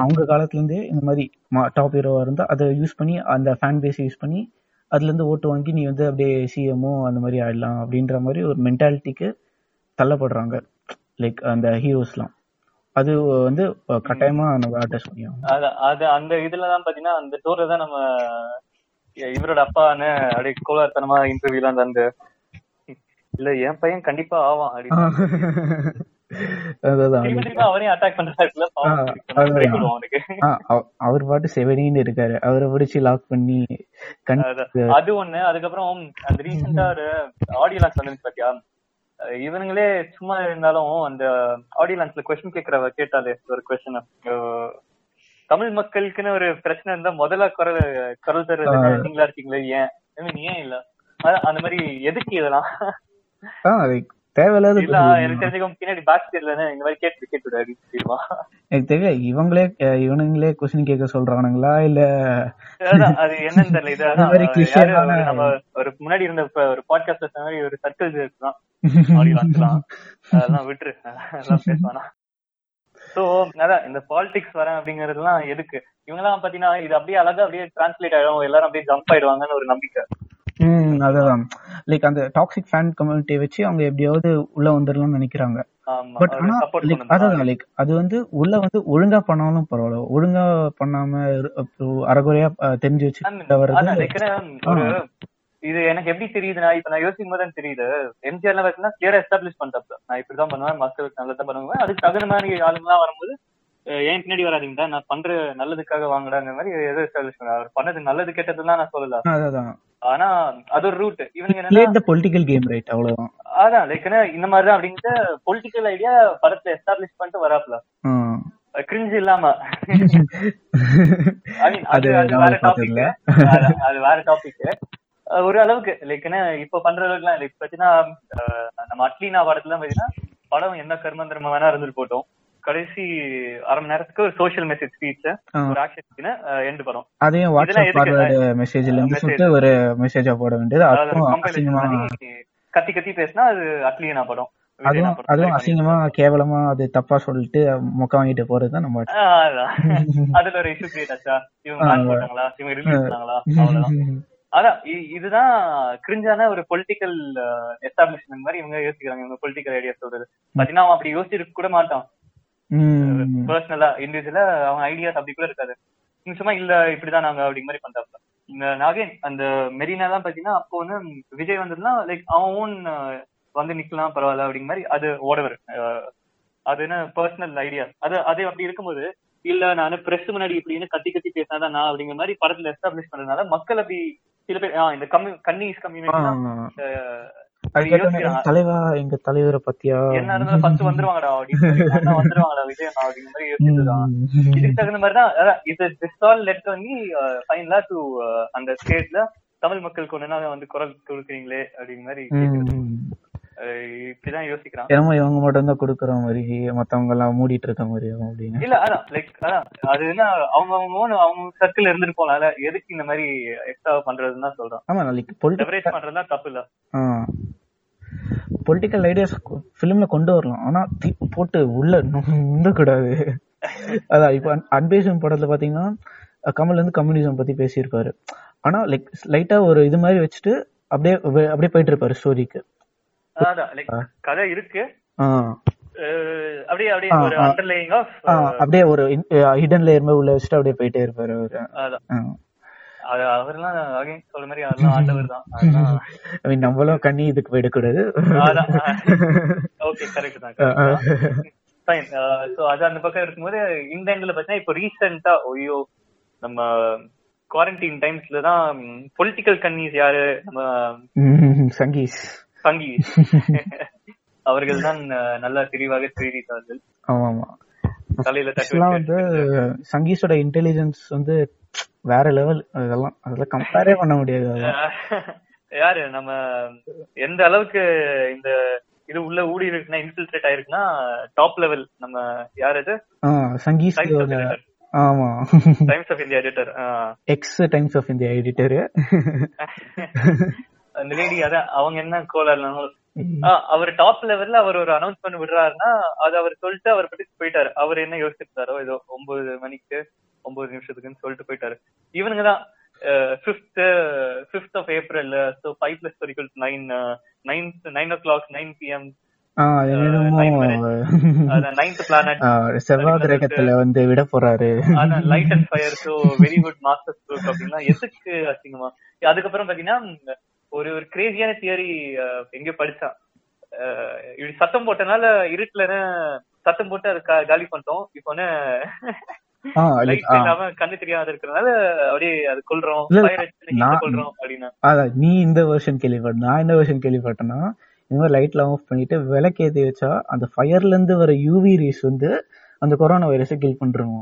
அவங்க காலத்துலேருந்தே இந்த மாதிரி டாப் ஹீரோவாக இருந்தால் அதை யூஸ் பண்ணி அந்த ஃபேன் பேஸை யூஸ் பண்ணி அதுலேருந்து ஓட்டு வாங்கி நீ வந்து அப்படியே சிஎம்ஓ அந்த மாதிரி ஆயிடலாம் அப்படின்ற மாதிரி ஒரு மென்டாலிட்டிக்கு தள்ளப்படுறாங்க. லைக் அந்த ஹீரோஸ்லாம் அது வந்து கட்டாயமா நம்ம ஆர்டிஸ்ட் முடியும் அது அந்த இதுலதான் பாத்தீங்கன்னா அந்த டூர்ல தான் நம்ம இவரோட அப்பான்னு அப்படியே கோலாத்தனமா இன்டர்வியூல அந்த அந்த இல்ல என் பையன் கண்டிப்பா ஆவான் அவர் பாட்டு செவனின்னு இருக்காரு. அவரை பிடிச்சி லாக் பண்ணி. அது ஒண்ணு. அதுக்கப்புறம் அந்த ரீசெண்டா ஒரு ஆடியோ லான்ச் வந்து பாத்தியா? இவனுங்களே சும்மா இருந்தாலும் அந்த ஆடியோ லான்ச்ல கொஸ்டின் கேக்குறவ கேட்டாலே ஒரு கொஸ்டின் தமிழ் மக்களுக்குன்னு ஒரு பிரச்சனை இருந்தா முதல்ல குரல் குரல் தருவது நீங்களா இருக்கீங்களே? ஏன்? ஏன் இல்ல? அந்த மாதிரி எதுக்கு இதெல்லாம்? தேவையில்லாத. எனக்கு தெரிஞ்சுக்க பின்னாடி பேக் இந்த மாதிரி கேட்டு கேட்டு எனக்கு தெரியல இவங்களே இவனுங்களே கொஸ்டின் கேட்க சொல்றானுங்களா? இல்ல அது என்னன்னு தெரியல இது நம்ம ஒரு முன்னாடி இருந்த ஒரு பாட்காஸ்ட் மாதிரி ஒரு சர்க்கிள் இருக்குதான். அதெல்லாம் விட்டுரு பேசுவானா? சோ அதான் இந்த பாலிடிக்ஸ் வரேன் அப்படிங்கறதுலாம் எதுக்கு? இவங்கெல்லாம் பாத்தீங்கன்னா இது அப்படியே அழகா அப்படியே டிரான்ஸ்லேட் ஆயிடும். எல்லாரும் அப்படியே ஜம்ப் ஆயிடுவாங்கன்னு ஒரு நம்பிக்கை. ம் அதான் லைக் அந்த டாக்ஸிக் ஃபேன் கம்யூனிட்டியை வச்சு அவங்க எப்படியாவது உள்ள வந்துடலாம்னு நினைக்கிறாங்க. பட் ஆனா அதான் லைக் அது வந்து உள்ள வந்து ஒழுங்கா பண்ணாலும் பரவாயில்ல. ஒழுங்கா பண்ணாம அரைகுறையா தெரிஞ்சு வச்சு வர்றது இது எனக்கு எப்படி தெரியுதுன்னா இப்ப நான் யோசிக்கும் போது தான் தெரியுது எம்ஜிஆர் எல்லாம் பார்த்தீங்கன்னா கிளியரா எஸ்டாப்ளிஷ் பண்ணிட்டப்ப நான் இப்படிதான் பண்ணுவேன் மக்களுக்கு நல்லதான் பண்ணுவேன். அதுக்கு தகுந்த மாதிரி ஆளுங்கலாம் வரும்போது அஹ் ஏன் பின்னாடி வராதீங்கடா? நான் பண்ற நல்லதுக்காக வாங்கடாங்கிற மாதிரி எதோ எஸ்டாப்ளிஷ் பண்ண அவர் பண்ணது நல்லது கெட்டதுலாம் நான் சொல்லல. அதான் ஆனா அது ஒரு ரூட் இவனுங்க த பொலிட்டிக்கல் கேம் ரைட் அவ்வளவுதான். அதான் லைக் இந்த மாதிரிதான் அப்படின்ட்டு பொலிட்டிக்கல் ஐடியா படத்தை எஸ்டாப்ளிஷ் பண்ணிட்டு வராப்ல. கிரிஞ்சு இல்லாம. அது வேற நான் டாபிக். அது வேற டாபிக் ஒரு அளவுக்கு. லைக் என்ன இப்ப பண்ற அளவுக்குலாம் லைக் பாத்தீங்கன்னா நம்ம அட்லீனா படத்துல பாத்தீங்கன்னா படம் என்ன கர்மந்திரமா வேணா இருந்துட்டு போட்டோம். கடைசி அரை மணி நேரத்துக்கு ஒரு சோஷியல் மெசேஜ் ஸ்பீச். ஒரு ஆக்ஷன் எண்டு படம். அதையும் வாட்ஸ்அப் மெசேஜ்ல இருந்து ஒரு மெசேஜா போட வேண்டியது. கத்தி கத்தி பேசினா அது அட்லீனா படம். அதுவும் அசிங்கமா கேவலமா அது தப்பா சொல்லிட்டு மொக்க வாங்கிட்டு போறதுதான் நம்ம ஆ, அதான். அதுல ஒரு இஷ்யூ கிரியேட் ஆச்சா? இவங்க இவங்க ரிலீஸ் பண்ணாங்களா? அவ்வளவுதான். அதான் இதுதான் கிரிஞ்சான ஒரு பொலிட்டிக்கல் எஸ்டாப்ளிஷ்மெண்ட் மாதிரி இவங்க யோசிக்கிறாங்க. இவங்க பொலிட்டிக்கல் ஐடியா சொல்றது பாத்தீங்கன்னா அவன் அப்படி யோசிச்சிருக்க கூட மாட்டான். பர்சனலா இண்டிவிஜுவலா அவன் ஐடியாஸ் அப்படி கூட இருக்காது. சும்மா இல்ல இப்படிதான் நாங்க அப்படி மாதிரி பண்றாப்ல. இந்த நாகேன் அந்த மெரினா தான் பாத்தீங்கன்னா அப்போ வந்து விஜய் வந்ததுன்னா லைக் அவன் ஓன் வந்து நிக்கலாம் பரவாயில்ல அப்படிங்கிற மாதிரி அது ஓடவர் அது என்ன பர்சனல் ஐடியா அது அது அப்படி இருக்கும்போது இல்ல நான் பிரஸ் முன்னாடி இப்படின்னு கத்தி கத்தி பேசினாதான் நான் அப்படிங்கிற மாதிரி படத்துல எஸ்டாப்ளிஷ் பண்றதுனால மக்கள் அப்படி சில பேர் இந்த கம்யூ கன்னிஸ். கம்யூனிட்டி. தலைவா எங்க தலைவரை பத்தியா? என்ன இருந்தாலும் ஃபர்ஸ்ட் வந்துருவாங்கடா அப்படின்னு வந்துருவாங்கடா விஜய் அப்படிங்கிற மாதிரி யோசிச்சுதான் இதுக்கு தகுந்த மாதிரி தான் இது திஸ் ஆல் லெட் வந்து ஃபைனலா டு அந்த ஸ்டேட்ல தமிழ் மக்களுக்கு ஒண்ணுனா வந்து குரல் கொடுக்குறீங்களே அப்படிங்கிற மாதிரி இப்படிதான் யோசிக்கிறான். என்னமோ இவங்க மட்டும் தான் கொடுக்குற மாதிரி மத்தவங்க எல்லாம் மூடிட்டு இருக்க மாதிரி ஆகும் அப்படின்னு. இல்ல அதான் லைக் அதான் அது என்ன அவங்க அவங்க அவங்க சர்க்கிள் இருந்துட்டு போலாம்ல எதுக்கு இந்த மாதிரி எக்ஸ்ட்ரா பண்றதுன்னு தான் சொல்றான். ஆமா நாளைக்கு பொலிட்டிக் லெவரேஜ் பண்றதுலாம் தப்பு இல்ல. பொலிட்டிக்கல் ஐடியாஸ் ஃபிலிம்ல கொண்டு வரலாம். ஆனா போட்டு உள்ள கூடாது அதான் இப்ப அன்பேஷன் படத்துல பாத்தீங்கன்னா கமல் வந்து கம்யூனிசம் பத்தி பேசியிருப்பாரு. ஆனா லைக் லைட்டா ஒரு இது மாதிரி வச்சுட்டு அப்படியே அப்படியே போயிட்டு இருப்பாரு ஸ்டோரிக்கு அதான் லைக் கதை இருக்கு. அப்படியே அப்படியே ஒரு. அண்டர்லைங் ஆஃப் அப்படியே ஒரு ஹிடன் லேயர் மாதிரி உள்ள வச்சுட்டு அப்படியே போயிட்டே இருப்பாரு அவரு. அதான். அது அவர்லாம் அகைன் சொல்ற மாதிரி அதெல்லாம் ஆண்டவர் தான். I mean, நம்மளும் கண்ணி இதுக்கு போயிடக்கூடாது. அதான். ஓகே கரெக்ட் தான் ஃபைன் சோ அது அந்த பக்கம் இருக்கும்போது இந்த எண்ட்ல பாத்தீங்கன்னா இப்போ ரீசெண்டா ஐயோ நம்ம குவாரண்டைன் டைம்ஸ்ல தான் பொலிட்டிக்கல் கன்னிஸ் யாரு? நம்ம ம், சங்கீஸ் சங்கி அவர்கள் தான் நல்ல தெளிவாக தெரிவித்தார்கள். ஆமா ஆமா தலையில வந்து சங்கீஸோட இன்டெலிஜென்ஸ் வந்து வேற லெவல் அதெல்லாம் அதெல்லாம் கம்பேரே பண்ண முடியாது. யாரு நம்ம எந்த அளவுக்கு இந்த இது உள்ள ஊடி இருக்குன்னா இன்ஃபில்ட்ரேட் ஆயிருக்குன்னா டாப் லெவல் நம்ம யார் இது எடிட்டர் ஆமா. Times of India editor ex Times of India editor அந்த லேடி அதான் அவங்க என்ன கோலாறுனாலும் அவர் டாப் லெவல்ல அவர் ஒரு அனௌன்ஸ்மெண்ட் விடுறாருன்னா அது அவர் சொல்லிட்டு அவர் பத்தி போயிட்டாரு. அவர் என்ன யோசிச்சிருந்தாரோ ஏதோ ஒன்பது மணிக்கு ஒன்பது நிமிஷத்துக்குன்னு சொல்லிட்டு போயிட்டாரு. இவனுங்க தான் fifth fifth of April so five plus வரைக்கும் nine nine nine o'clock nine PM கிரகத்துல வந்து விட போறாரு. Light and fire so very good master எதுக்கு அசிங்கமா? அதுக்கப்புறம் பாத்தீங்கன்னா ஒரு ஒரு கிரேசியான தியரி எங்க படிச்சான். இப்படி சத்தம் போட்டனால இருட்டுல சத்தம் போட்டு அது காலி பண்ணிட்டோம். இப்போ லைட் இல்லாம கண்ணு தெரியாத இருக்கிறதுனால அப்படியே அது கொல்றோம். கொல்றோம் அப்படின்னா. நீ இந்த வெர்ஷன் கேள்விப்பட்ட நான் இந்த வெர்ஷன் கேள்விப்பட்டேன்னா இந்த மாதிரி லைட்லாம் ஆஃப் பண்ணிட்டு விளக்கு ஏத்தி வச்சா அந்த ஃபயர்ல இருந்து வர யூவி ரேஸ் வந்து அந்த கொரோனா வைரஸை கில் பண்றோம்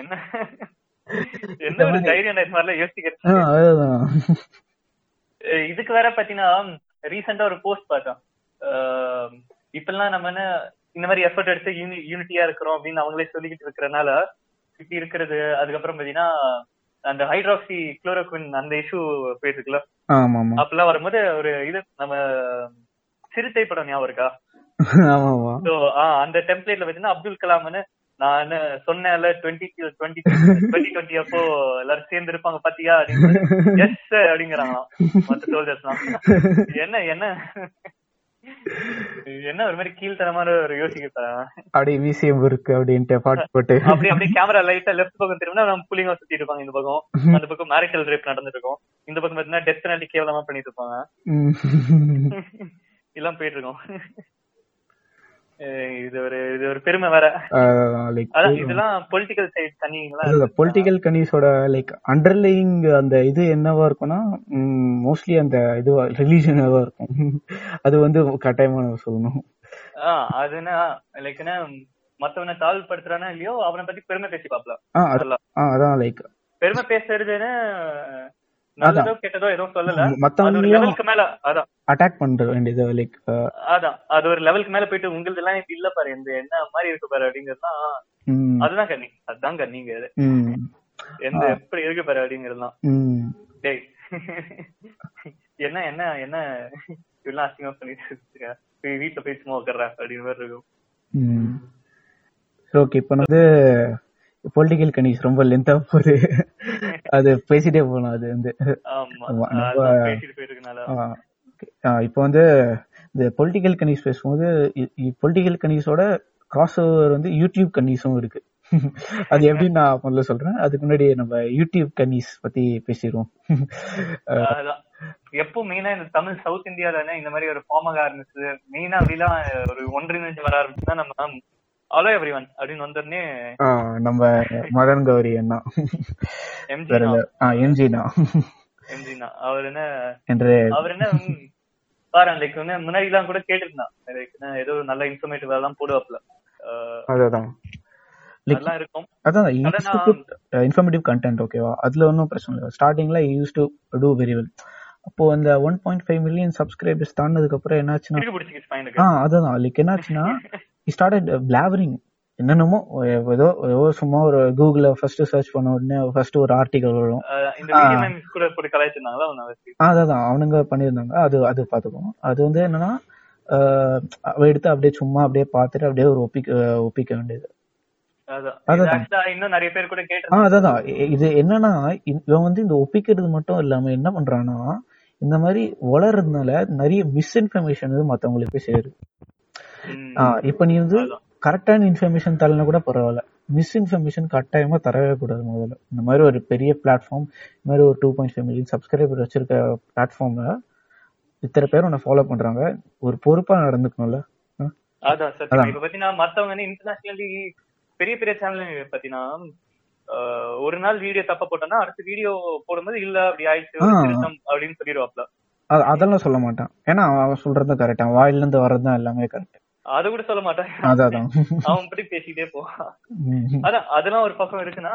என்ன? என்ன ஒரு தைரியம் இது மாதிரிலாம் யோசிக்கிறது இதுக்கு வேற பாத்தீங்கன்னா ரீசெண்டா ஒரு போஸ்ட் பார்த்தோம். இப்பெல்லாம் நம்ம என்ன இந்த மாதிரி எஃபர்ட் எடுத்து யூனிட்டியா இருக்கிறோம் அப்படின்னு அவங்களே சொல்லிக்கிட்டு இருக்கிறனால இப்படி இருக்கிறது அதுக்கப்புறம் பாத்தீங்கன்னா அந்த ஹைட்ராக்சி குளோரோக்வின் அந்த இஷ்யூ போயிட்டு அப்பெல்லாம் வரும்போது ஒரு இது நம்ம சிறுத்தை படம் ஞாபகம் இருக்கா? அந்த டெம்ப்ளேட்ல பாத்தீங்கன்னா அப்துல் கலாம்னு நான் சொன்னேன்ல டுவெண்ட்டி டுவெண்ட்டி டுவெண்ட்டி டுவெண்ட்டி அப்போ எல்லாரும் சேர்ந்து இருப்பாங்க பாத்தியா எஸ் அப்படிங்கிறாங்களாம். மத்த சோல்ஜர்ஸ்லாம் என்ன என்ன? என்ன ஒரு மாதிரி கீழ்த்தனமான ஒரு யோசிக்க அப்படியே மியூசியம் இருக்கு அப்படின்ட்டு பாட்டு போட்டு. அப்படியே அப்படியே கேமரா லைட்டா லெஃப்ட் பக்கம் திரும்பினா நம்ம புலிங்க சுத்திட்டு இருப்பாங்க இந்த பக்கம். அந்த பக்கம் மேரிட்டல் ரேப் நடந்துட்டு இருக்கும். இந்த பக்கம் பாத்தீங்கன்னா டெத் பெனால்டி கேவலமா பண்ணிட்டு இருப்பாங்க. எல்லாம் போயிட்டு இருக்கோம். இது ஒரு இது ஒரு பெருமை வேற. இதெல்லாம் பொலிட்டிக்கல் சைட் கனிங்களா பொலிட்டிக்கல் கனிஸோட லைக் அண்டர்லைங் அந்த இது என்னவா இருக்கும்னா மோஸ்ட்லி அந்த இது ரிலீஜனாவா இருக்கும். அது வந்து கட்டாயமா நம்ம சொல்லணும். அதுனா லைக் என்ன மத்தவனை தாழ்வுபடுத்துறானா இல்லையோ அவனை பத்தி பெருமை பேசி பாப்பலாம் அதான் லைக் பெருமை பேசுறதுன்னு நல்லதோ கெட்டதோ எதுவும் சொல்லல. மத்தவங்களுக்கு மேல அதான். அட்டாக் பண்ற வேண்டியது லைக் அதான். அது ஒரு லெவலுக்கு மேல போயிட்டு உங்களது எல்லாம் இப்படி இல்ல பாரு இந்த என்ன மாதிரி இருக்கு பாரு அப்படிங்கறதுதான் அதுதான் கண்ணி. அதுதான் கண்ணிங்க எந்த எப்படி இருக்கு பாரு அப்படிங்கறதுதான். டேய். என்ன என்ன என்ன இப்படிலாம் அசிங்கமா பண்ணிட்டு வீட்டுல போய் சும்மா உட்கார்ற அப்படிங்கிற மாதிரி இருக்கும். ஓகே இப்ப வந்து பொலிட்டிக்கல் கனிஸ் ரொம்ப லென்த்தா போகுது. அது பேசிட்டே போகலாம் அது வந்து. இப்போ வந்து இந்த பொலிட்டிக்கல் கனிஸ் பேசும்போது பொலிட்டிக்கல் கனிஸோட கிராஸ் ஓவர் வந்து யூடியூப் கன்னிஸும் இருக்கு. அது எப்படி நான் முதல்ல சொல்றேன்? அதுக்கு முன்னாடி நம்ம யூடியூப் கன்னிஸ் பத்தி பேசிடுவோம். எப்போ மெயினா இந்த தமிழ் சவுத் இந்தியால இந்த மாதிரி ஒரு ஃபார்ம் ஆக ஆரம்பிச்சது மெயினா அப்படிலாம் ஒரு ஒன்றிணைஞ்சு வர ஆரம்பிச்சுதான் நம்ம ஹலோ எவ்ரி ஒன் அப்படின்னு வந்தோடனே நம்ம மதன் கௌரி அண்ணா. எம்ஜினா எம்ஜினா அவர் என்ன அவர் என்ன பாரு லைக் வந்து முன்னாடி எல்லாம் கூட கேட்டிருந்தான். லைக் ஏதோ நல்ல இன்ஃபர்மேட்டிவ் எல்லாம் போடுவாப்ல அதான் நல்லா இருக்கும் அதான் இன்ஃபர்மேட்டிவ் கண்டென்ட் ஓகேவா அதுல ஒன்றும் பிரச்சனை இல்லை. ஸ்டார்டிங்ல use to do very well அப்போ அந்த one point five million subscribers தாண்டதுக்கு அப்புறம் என்னாச்சுன்னா ஆ அதான் லைக் என்னாச்சுன்னா ஸ்டார்டட் பிளாவரிங் என்னென்னமோ ஏதோ ஏதோ சும்மா ஒரு கூகுள்ல ஃபர்ஸ்ட் சர்ச் பண்ண உடனே ஃபர்ஸ்ட் ஒரு ஆர்டிகல் வரும். அதான் அவனுங்க பண்ணியிருந்தாங்க. அது அது பாத்துக்கோம் அது வந்து என்னன்னா எடுத்து அப்படியே சும்மா அப்படியே பாத்துட்டு அப்படியே ஒரு ஒப்பிக்க ஒப்பிக்க வேண்டியது. அதான். இது என்னன்னா இவன் வந்து இந்த ஒப்பிக்கிறது மட்டும் இல்லாம என்ன பண்றான்னா இந்த மாதிரி வளர்றதுனால நிறைய மிஸ்இன்ஃபர்மேஷன் வந்து மத்தவங்களுக்கு போய் சேருது. இப்ப நீ வந்து கரெக்டான இன்ஃபர்மேஷன் தரலனா கூட பரவாயில்ல. மிஸ்இன்ஃபர்மேஷன் கட்டாயமா தரவே கூடாது முதல்ல. இந்த மாதிரி ஒரு பெரிய பிளாட்ஃபார்ம் இந்த மாதிரி ஒரு two point five million subscriber வச்சிருக்க பிளாட்ஃபார்ம்ல இத்தனை பேர் உன்னை ஃபாலோ பண்றாங்க. ஒரு பொறுப்பா நடந்துக்கணும்ல. அதான் சார். இப்ப பாத்தீங்கன்னா மத்தவங்க இன்டர்நேஷனலி பெரிய பெரிய சேனல் பாத்தீங்கன்னா ஒரு நாள் வீடியோ தப்ப போட்டோம்னா அடுத்த வீடியோ போடும்போது இல்ல அப்படி ஆயிடுச்சு அப்படின்னு சொல்லிடுவாப்ல அதெல்லாம் சொல்ல மாட்டான். ஏன்னா அவன் சொல்றது கரெக்டா வாயில இருந்து வர்றதுதான் எல்லாமே கரெக்ட் அது கூட சொல்ல மாட்டான். அவன் பத்தி பேசிட்டே போவான் அதான் அதெல்லாம் ஒரு பக்கம் இருக்குன்னா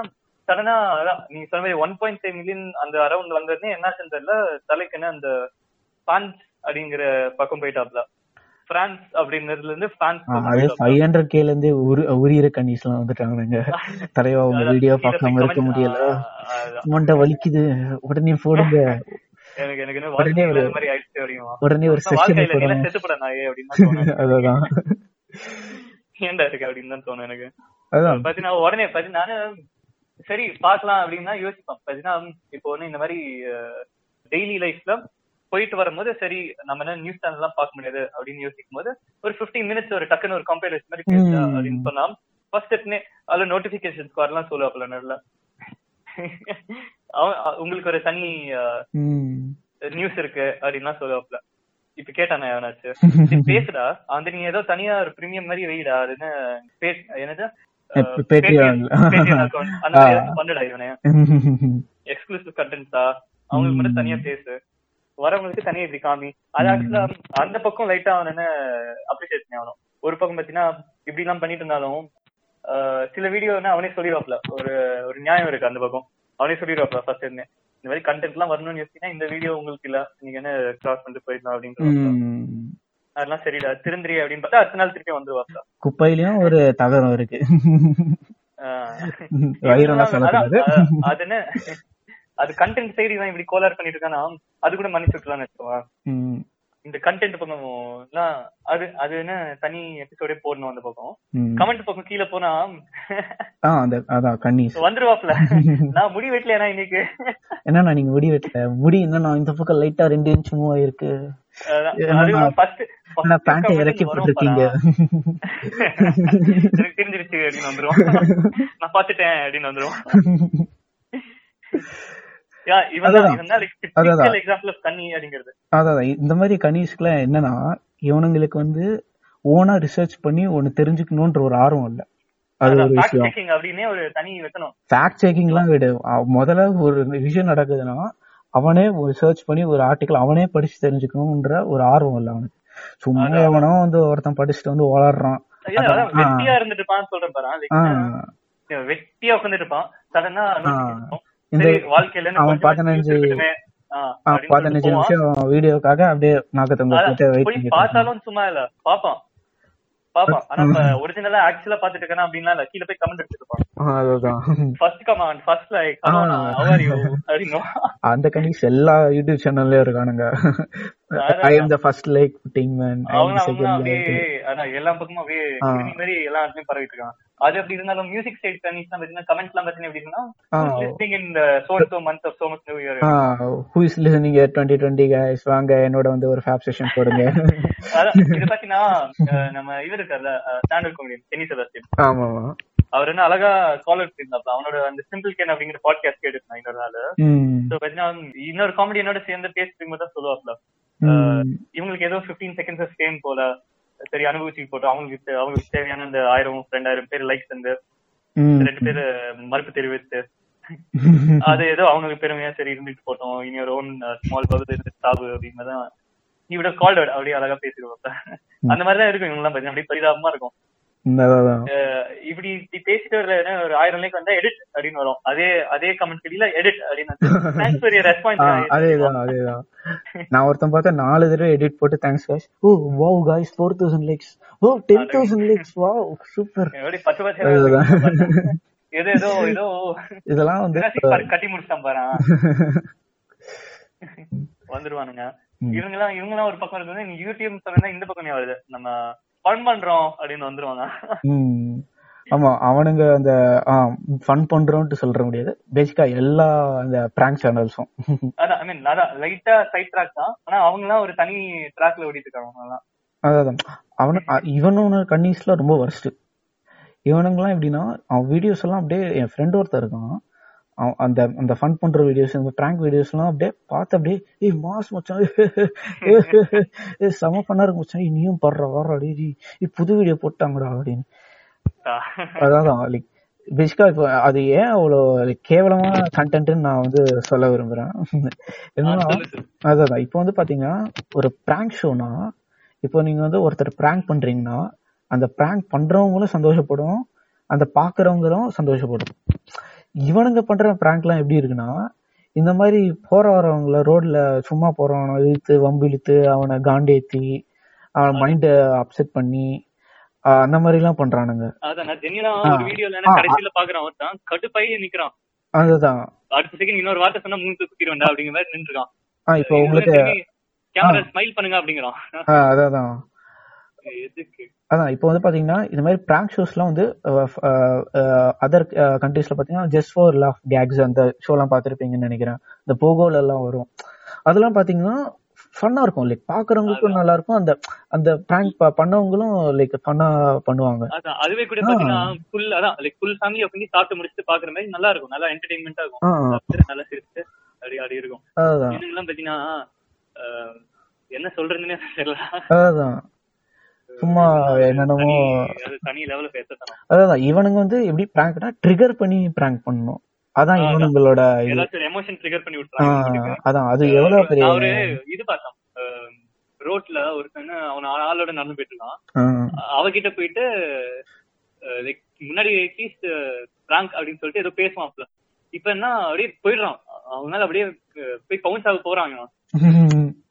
சடனா அதான் நீங்க சொன்ன மாதிரி ஒன் பாயிண்ட் ஃபைவ் மில்லியன் அந்த அரௌண்ட் வந்ததுன்னு என்னாச்சுன்னு தெரியல தலைக்குன்னு அந்த பிரான்ஸ் அப்படிங்கிற பக்கம் போயிட்டாப்ல. பிரான்ஸ் அப்படிங்கறதுல இருந்து பிரான்ஸ் அதே ஃபைவ் ஹண்ட்ரட் கேல இருந்தே உரியிற கண்டிஸ் எல்லாம் வந்துட்டாங்க தலைவா உங்க வீடியோ பார்க்காம இருக்க முடியல. மண்டை வலிக்குது. உடனே போடுங்க. எனக்கு ஒரு மாதிரி ஆயிடுச்சு அப்படிமா உடனே ஒரு செஷன் நாயே அப்படின்னு அதான். ஏன்டா இருக்கு அப்படின்னு தான் தோணும் எனக்கு. பாத்தீங்கன்னா உடனே பாத்தீங்கன்னா நானு சரி பாக்கலாம் அப்படின்னு தான் யோசிப்பேன். பாத்தீங்கன்னா இப்போ ஒண்ணு இந்த மாதிரி டெய்லி லைஃப்ல போயிட்டு வரும்போது சரி நம்ம என்ன நியூஸ் சேனல் எல்லாம் பார்க்க முடியாது அப்படின்னு யோசிக்கும் போது ஒரு பிப்டீன் மினிட்ஸ் ஒரு டக்குன்னு ஒரு கம்பேரிசன் மாதிரி அப்படின்னு சொன்னா ஃபர்ஸ்ட் எட்னே அதுல நோட்டிபிகேஷன்ஸ் வரலாம் சொல்லுவாப்ல நல்ல உங்களுக்கு ஒரு தனி நியூஸ் இருக்கு அப்படின்லாம் சொல்லுவாப்ல இப்ப கேட்டானே எவனாச்சும் "சரி, பேசுடா. வந்து நீ ஏதோ தனியா ஒரு பிரீமியம் மாதிரி வெயிடா அது என்ன பே- என்னது. அந்த பண்ணுடா இவனே? எக்ஸ்க்ளூசிவ் கண்டென்ட்ஸா அவங்களுக்கு மட்டும் தனியா பேசு. வரவங்களுக்கு தனியா இப்படி காமி. அது ஆக்சுவலா அந்த பக்கம் லைட்டா அவன் என்ன அப்ரிஷியேட் பண்ணி ஆகணும். ஒரு பக்கம் பாத்தீங்கன்னா இப்படி எல்லாம் பண்ணிட்டு இருந்தாலும் சில வீடியோ அவனே சொல்லிடுவாப்ல ஒரு ஒரு நியாயம் இருக்கு அந்த பக்கம். அவனே சொல்லிடுவாப்ல ஃபர்ஸ்ட் இருந்தே இந்த மாதிரி கண்டென்ட் எல்லாம் வரணும்னு யோசிச்சீங்கன்னா இந்த வீடியோ உங்களுக்கு இல்ல நீங்க என்ன கிராஸ் பண்ணிட்டு போயிடலாம் அப்படின்னு அதெல்லாம் சரிடா திருந்திரி அப்படின்னு பார்த்தா அடுத்த நாள் திருப்பி வந்துருவாப்ல. குப்பையிலயும் ஒரு தகரம் இருக்கு. அது என்ன அது கண்டென்ட் சைடு இவன் இப்படி கோலார் பண்ணிட்டு இருக்கானா? அது கூட மன்னிச்சு விட்டுலாம்னு வச்சுக்கோவா இந்த கண்டென்ட் பக்கம் எல்லாம் அது அது என்ன தனி எபிசோடே போடணும் அந்த பக்கம். கமெண்ட் பக்கம் கீழே போனா அதான் கன்னீஸ் வந்துருவாப்ல. நான் முடி வெட்டலையா இன்னைக்கு? என்னண்ணா நீங்க முடி வெட்டல? முடி என்னண்ணா இந்த பக்கம் லைட்டா ரெண்டு இன்ச் மூவ் ஆயிருக்கு. என்ன இறக்கி போட்டிருக்கீங்க. எனக்கு தெரிஞ்சிருச்சு அப்படின்னு வந்துரும் நான் பாத்துட்டேன் அப்படின்னு வந்துரும் இந்த மாதிரி கனிஷ்க்குலாம் என்னன்னா இவனுங்களுக்கு வந்து ஓனா ரிசர்ச் பண்ணி ஒன்னு தெரிஞ்சுக்கணும்ன்ற ஒரு ஆர்வம் இல்ல. அது ஒரு விஷயம். ஃபேக்ட் செக்கிங்லாம் அவ- முதல்ல ஒரு விஷயம் நடக்குதுன்னா அவனே ஒரு சர்ச் பண்ணி ஒரு ஆர்டிக்கல் அவனே படிச்சு தெரிஞ்சுக்கணும்ன்ற ஒரு ஆர்வம் இல்ல அவனுக்கு. சும்மா எவனோ வந்து ஒருத்தன் படிச்சுட்டு வந்து அதான். வெட்டியா இருந்துட்டு இருப்பான்னு சொல்றேன் வெட்டியா உட்காந்துட்டு இருப்பான். சடனா இந்த வாழ்க்கையில பதினஞ்சு-. நிமிஷம் வீடியோக்காக அப்படியே இருக்கான். பார்த்தாலும் சும்மா இல்ல. பாப்பான் பாப்பான் ஆனா ஒரிஜினலா ஆக்சுவலா பாத்துட்டு இருக்கா அப்படின்னா இல்ல. கீழ போய் கமெண்ட் அதுதான். ஃபர்ஸ்ட் கமெண்ட் ஃபர்ஸ்ட் லைக் அந்த கனிஷ் எல்லா யூடியூப் சேனல்லயும் இருக்கானுங்க. I am the first like putting man அவங்க அவங்க செகண்ட் அப்படியே அதான் எல்லா பக்கமும் அப்படியே. கிருமி மாதிரி எல்லா இடத்துலயும் பரவிட்டு இருக்காங்க. அது எப்படி இருந்தாலும் மியூசிக் சைட் கனிஸ்லாம் பாத்தீங்கன்னா கமெண்ட்ஸ் எல்லாம் பாத்தீங்கன்னா எப்படி இருக்குன்னா ஆ. Listing in so so month of so much new year who is listening twenty twenty guys வாங்க என்னோட வந்து ஒரு ஃபேப் செஷன் போடுங்க. அதான் இது பாத்தீங்கன்னா அஹ், நம்ம இவர் இருக்கார்ல ஸ்டாண்டர்ட் காமெடியன் டெனி செபாஸ்டியன் ஆமா அவர் என்ன அழகா காலர் இருந்தாப்ல அவனோட அந்த சிம்பிள் கேன் அப்படிங்கிற பாட்காஸ்ட் கேட்டுருந்தான் இன்னொரு நாள் இன்னொரு காமெடியனோட சேர்ந்து பேசிட்டு போது தான் சொல்லுவாப்ல. இவங்களுக்கு ஏதோ 15 செகண்ட்ஸ் ஆஃப் ஃபேம் போல. சரி அனுபவிச்சு போட்டோம் அவங்களுக்கு அவங்களுக்கு தேவையான அந்த ஆயிரம் ரெண்டாயிரம் பேர் லைக்ஸ் வந்து ரெண்டு பேர் மறுப்பு தெரிவித்து அது ஏதோ அவங்களுக்கு பெருமையா சரி இருந்துட்டு போட்டோம். இனி ஒரு ஓன் ஸ்மால் பகுதி சாவு அப்படின்னு தான் இவிட கால்ட் அப்படியே அழகா பேசிடுவாங்க அந்த மாதிரி தான் இருக்கும். இவங்க எல்லாம் பாத்தீங்கன்னா அப்படியே பரிதாபமா இருக்கும். இப்படி இப்படி பேசிட்டு என்ன ஒரு ஆயிரம் லைக் வந்தா எடிட் அப்படின்னு வரும். அதே அதே கமெண்ட் கடியில எடிட் அப்படின்னு அதேதான் அதேதான். நான் ஒருத்தன் பார்த்தா நாலு தடவை எடிட் போட்டு thanks guys oh wow guys four thousand likes oh ten thousand likes wow super பச்சை அதுதான். ஏதோ ஏதோ ஏதோ. இதெல்லாம் வந்து கட்டி முடிச்சிட்டான் பாரு. வந்துருவானுங்க. இவங்க எல்லாம் இவங்க எல்லாம் ஒரு பக்கம் இருக்குது நீ யூடியூப் சொன்னா இந்த பக்கம் வருது. நம்ம ஃபன் பண்றோம் அப்படின்னு வந்துருவாங்க. ம். ஆமா அவனுங்க அந்த ஃபன் பண்றோம்ட்டு சொல்ற முடியாது. பேசிக்கா எல்லா அந்த பிராங்க் சேனல்ஸும் அதான் ஐ மீன் அதான் லைட்டா சைட் ட்ராக் தான். ஆனா அவங்க ஒரு தனி ட்ராக்ல ஓடிட்டு இருக்காங்க அவங்க அதான் அவனு இவனோட கன்னிஸ்ல ரொம்ப worst. இவனுங்கெல்லாம் எப்படின்னா அவன் வீடியோஸ் எல்லாம் அப்படியே என் ஃப்ரெண்ட் ஒருத்தர் இருக்கான். அந்த அந்த ஃபன் பண்ற வீடியோஸ் இந்த பிராங்க் வீடியோஸ் எல்லாம் அப்படியே பார்த்து அப்படியே ஏய் மாஸ் மச்சான் ஏ செம பண்ணா இருக்கு மச்சான் நீயும் படுற வர அடி புது வீடியோ போட்டாங்கடா அப்படின்னு. அதான் லைக் பேசிக்கா இப்போ அது ஏன் அவ்வளோ கேவலமான கண்டென்ட்னு நான் வந்து சொல்ல விரும்புறேன். என்னன்னா அதான் இப்போ வந்து பாத்தீங்கன்னா ஒரு பிராங்க் ஷோனா இப்போ நீங்க வந்து ஒருத்தர் பிராங்க் பண்றீங்கன்னா அந்த பிராங்க் பண்றவங்களும் சந்தோஷப்படும் அந்த பாக்குறவங்களும் சந்தோஷப்படும். இவனுங்க பண்ற பிராங்க்லாம் எப்படி இருக்குன்னா இந்த மாதிரி போற வரவங்கள ரோட்ல சும்மா போறவன இழுத்து வம்பு இழுத்து அவனை காண்டேத்தி அவன் மைண்ட அப்செட் பண்ணி அந்த மாதிரி எல்லாம் பண்றானுங்க. அதான் நான் வீடியோல. கடைசியில பாக்குறான் ஒருத்தன் கடுப்பாயி நிக்கிறான். அதுதான். அடுத்த செகண்ட் இன்னொரு வார்த்தை சொன்னா மூணு குத்திடுவேன்டா அப்படிங்கிற மாதிரி நின்றுருக்கான். இப்போ உங்களுக்கு கேமரா ஸ்மைல் பண்ணுங்க அப்படிங்கிறான். அதான். எதுக்கு? அதான் இப்போ வந்து பாத்தீங்கன்னா இந்த மாதிரி பிராங்க் ஷோஸ்லாம் வந்து அதர் கண்ட்ரீஸ்ல பாத்தீங்கன்னா ஜஸ்ட் ஃபார் லவ் கேக்ஸ் அந்த ஷோலாம் பார்த்திருப்பீங்கன்னு நினைக்கிறேன். இந்த போகோல எல்லாம் வரும். அதெல்லாம் பாத்தீங்கன்னா ஃபன்னா இருக்கும். லைக் பாக்குறவங்களுக்கும் நல்லா இருக்கும் அந்த அந்த பிராங்க் பண்ணவங்களும் லைக் ஃபன்னா பண்ணுவாங்க. அதுவே கூட. பாத்தீங்கன்னா ஃபுல் அதான் லைக் ஃபுல் ஃபேமிலி உட்காந்து சாப்பிட்டு முடிச்சுட்டு பாக்குற மாதிரி நல்லா இருக்கும். நல்லா என்டர்டைன்மெண்டா இருக்கும் நல்லா சிரிச்சு அப்படி அப்படி இருக்கும். இதுங்கெல்லாம் பாத்தீங்கன்னா என்ன சொல்றதுன்னே தெரியல. அதான். சும்மா என்னென்னமோ அதான் இவனுங்க வந்து எப்படி பிராங்க்னா ட்ரிகர் பண்ணி பிராங்க் பண்ணணும். அதான் இவனுங்களோட எமோஷன் ட்ரிகர் பண்ணி விட்டுறாங்க அதான். அது எவ்வளவு பெரிய ஒரு இது பார்த்தேன் ரோட்ல ஒருத்தன் அவன் ஆளோட நடந்து போயிட்டு இருக்கான். அவகிட்ட போயிட்டு லைக் முன்னாடி அட்லீஸ்ட் பிராங்க் அப்படின்னு சொல்லிட்டு ஏதோ பேசுவான்ல இப்ப என்ன அப்படியே போயிடுறான். அவனால அப்படியே போய் கவுன்ஸ் ஆக போறாங்க.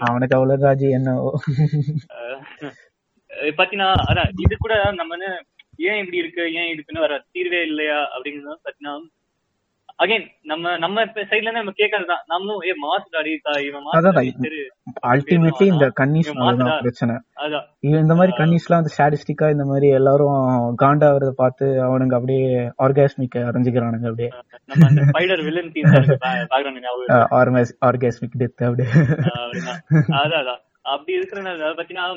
அவனுக்கு அவ்வளவு ராஜி என்னவோ. அஹ் பாத்தீங்கன்னா அதான் இது கூட நம்ம ஏன் இப்படி இருக்கு ஏன் இதுக்குன்னு வர தீர்வே இல்லையா அப்படிங்கிறது பாத்தீங்கன்னா அகைன் நம்ம நம்ம சைடுல நம்ம கேட்கறதுதான் நம்மளும் ஏ மாசு டாடி இவன் அல்டிமேட்லி இந்த கன்னிஸ் பிரச்சனை. இந்த மாதிரி கன்னிஸ்லாம் வந்து ஸ்டாட்டிஸ்டிக்கா இந்த மாதிரி எல்லாரும் காண்டாவறத பார்த்து அவனுங்க அப்படியே ஆர்காஸ்மிக் அரைஞ்சுக்கிறானுங்க அப்படியே. நம்ம அந்த ஸ்பைடர் வில்லன் தீம் ஞாபகம் ஆர்காஸ்மிக் டெத் அப்படியே. அதான் அதான். அப்படி இருக்கிறனால பாத்தீங்கன்னா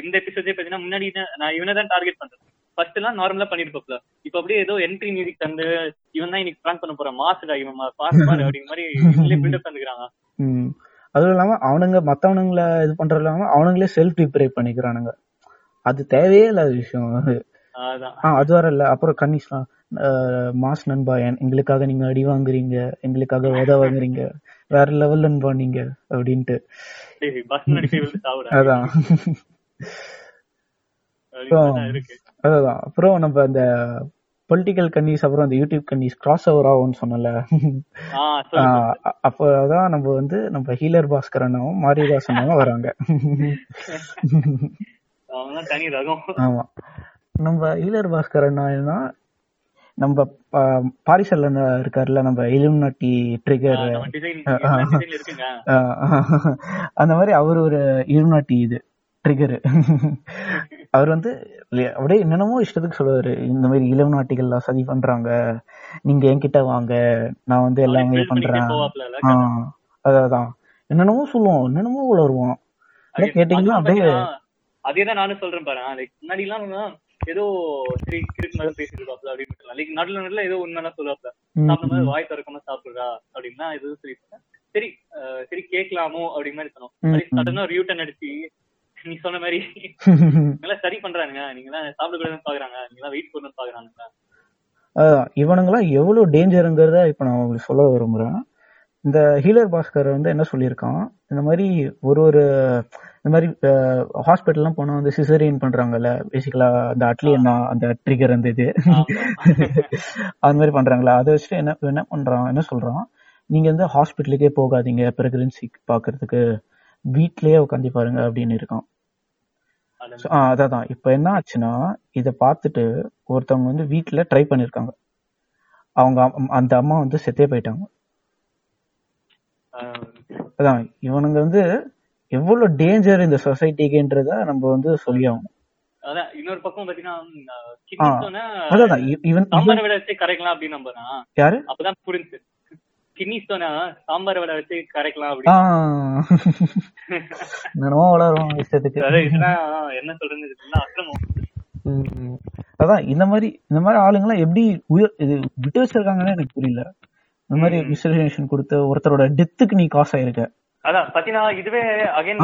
இந்த எபிசோடே பாத்தீங்கன்னா முன்னாடி நான் இவனை தான் டார்கெட் பண்றேன் ஃபர்ஸ்ட் எல்லாம் நார்மலா பண்ணிருப்போம்ல இப்ப அப்படியே ஏதோ என்ட்ரி மியூசிக் தந்து இவன் தான் இன்னைக்கு பிராங்க் பண்ண போறான் மாசுடா இவன் மா- பாரு அப்படிங்கிற மாதிரி இதுலயே பில்டப் தந்துக்கிறாங்க. அதுவும் இல்லாம அவனுங்க மத்தவனுங்கள இது பண்றது இல்லாம அவனுங்களே செல்ஃப் டிப்ரேட் பண்ணிக்கிறானுங்க. அது தேவையே இல்லாத விஷயம் அது. வர இல்ல. அப்புறம் கன்னிஸ்லாம் மாஸ் நண்பா என்- எங்களுக்காக நீங்க அடி வாங்குறீங்க எங்களுக்காக உத வாங்குறீங்க வேற லெவல் நண்பா நீங்க அப்படின்ட்டு. பஸ் அதான். அப்படின்னு தான் இருக்கு அதான் அப்புறம் நம்ம அந்த பொலிட்டிக்கல் கன்னிஸ் அப்புறம் அந்த யூடியூப் கன்னிஸ் கிராஸ் ஓவர் ஆகும்னு சொன்னல அப்பதான் நம்ம வந்து நம்ம ஹீலர் பாஸ்கர் அண்ணாவும் மாரிதாஸ் அண்ணாவும் வராங்க ஆமா. நம்ம ஹீலர் பாஸ்கர் அண்ணா என்ன நம்ம பா- பாரிசல் அண்ணா இருக்காருல்ல நம்ம இலுமினாட்டி ட்ரிகர் அந்த மாதிரி அவர் ஒரு இலுமினாட்டி இது. ட்ரிகர் அவர் வந்து அப்படியே என்னென்னமோ இஷ்டத்துக்கு சொல்லுவாரு. இந்த மாதிரி இளம் நாட்டிகள்லாம் சதி பண்றாங்க. நீங்க என்கிட்ட வாங்க. நான் வந்து எல்லாமே பண்ணிக்கிட்டே பண்றேன்? ஆஹ் அதான் என்னென்னமோ சொல்லுவோம். என்னென்னமோ உளருவோம் கேட்டீங்கன்னா அப்படியே அதேதான் நானும் சொல்றேன் பாரு. லைக் முன்னாடி எல்லாம் ஏதோ சரி கிறுக்கு மாதிரி பேசிட்டு இருப்பாப்ல அப்படின்னு லைக் நடுல நடுல ஏதோ உண்மையெல்லாம் சொல்லுவாப்ல. ம், சாப்பிடும்போது வாய் திறக்காம சாப்பிடுறா அப்படின்னா எதுவும் சரி அஹ், சரி கேட்கலாமோ அப்படிங்கிற மாதிரி சொன்னோம். சரி. சடனா ஒரு யூட்டன் அடிச்சு நீ சொன்ன மாதிரி. நீங்க சரி பண்றானுங்க. நீங்க எல்லாம் சாப்பிட கூடாதுன்னு பாக்குறாங்க. நீங்க வெயிட் பண்ணணும்னு பாக்குறாங்க அதான் இவனுங்கெல்லாம் எவ்வளவு டேஞ்சருங்கிறத இப்ப நான் உங்களுக்கு சொல்ல விரும்புறேன். இந்த ஹீலர் பாஸ்கர் வந்து என்ன சொல்லியிருக்கான்? இந்த மாதிரி ஒரு ஒரு இந்த மாதிரி ஹாஸ்பிட்டல்லாம் போனா வந்து சிசரியன் பண்றாங்கல்ல. பேசிக்கலா அந்த அட்லி அண்ணா அந்த ட்ரிகர் அந்த இது. அந்த மாதிரி பண்றாங்களா? அதை வச்சுட்டு என்ன என்ன பண்றான்? என்ன சொல்றான்? நீங்க வந்து ஹாஸ்பிட்டலுக்கே போகாதீங்க. பிரெக்னன்சி பாக்குறதுக்கு. வீட்லயே உட்காந்து பாருங்க அப்படின்னு இருக்கான். அதான் இப்ப என்ன ஆச்சுன்னா இத பார்த்துட்டு ஒருத்தவங்க வந்து வீட்ல ட்ரை பண்ணிருக்காங்க. அவங்க அந்த அம்மா வந்து செத்தே போயிட்டாங்க. அதான். இவனுங்க வந்து எவ்வளவு டேஞ்சர் இந்த சொசைட்டிக்குன்றத நம்ம வந்து சொல்லி ஆகணும் அதான். இன்னொரு பக்கம் பாத்தீங்கன்னா யாரு? அப்பதான் புரிஞ்சு கிட்னிஸ்டோன சாம்பாரை விட வச்சு கரைக்கலாம் அப்படின்னு. என்னமோ வளரும் இஷ்டத்துக்கு என்ன சொல்றது? இதெல்லாம் அக்கிரமம். ம். அதான் இந்த மாதிரி இந்த மாதிரி ஆளுங்கெல்லாம் எப்படி உயிர் இது விட்டு வச்சிருக்காங்கன்னு எனக்கு புரியல. இந்த மாதிரி மிஸ்டேஷன் கொடுத்து ஒருத்தரோட டெத்துக்கு நீ காசு ஆயிருக்க. அதான் பாத்தீங்கன்னா இதுவே அகைன்.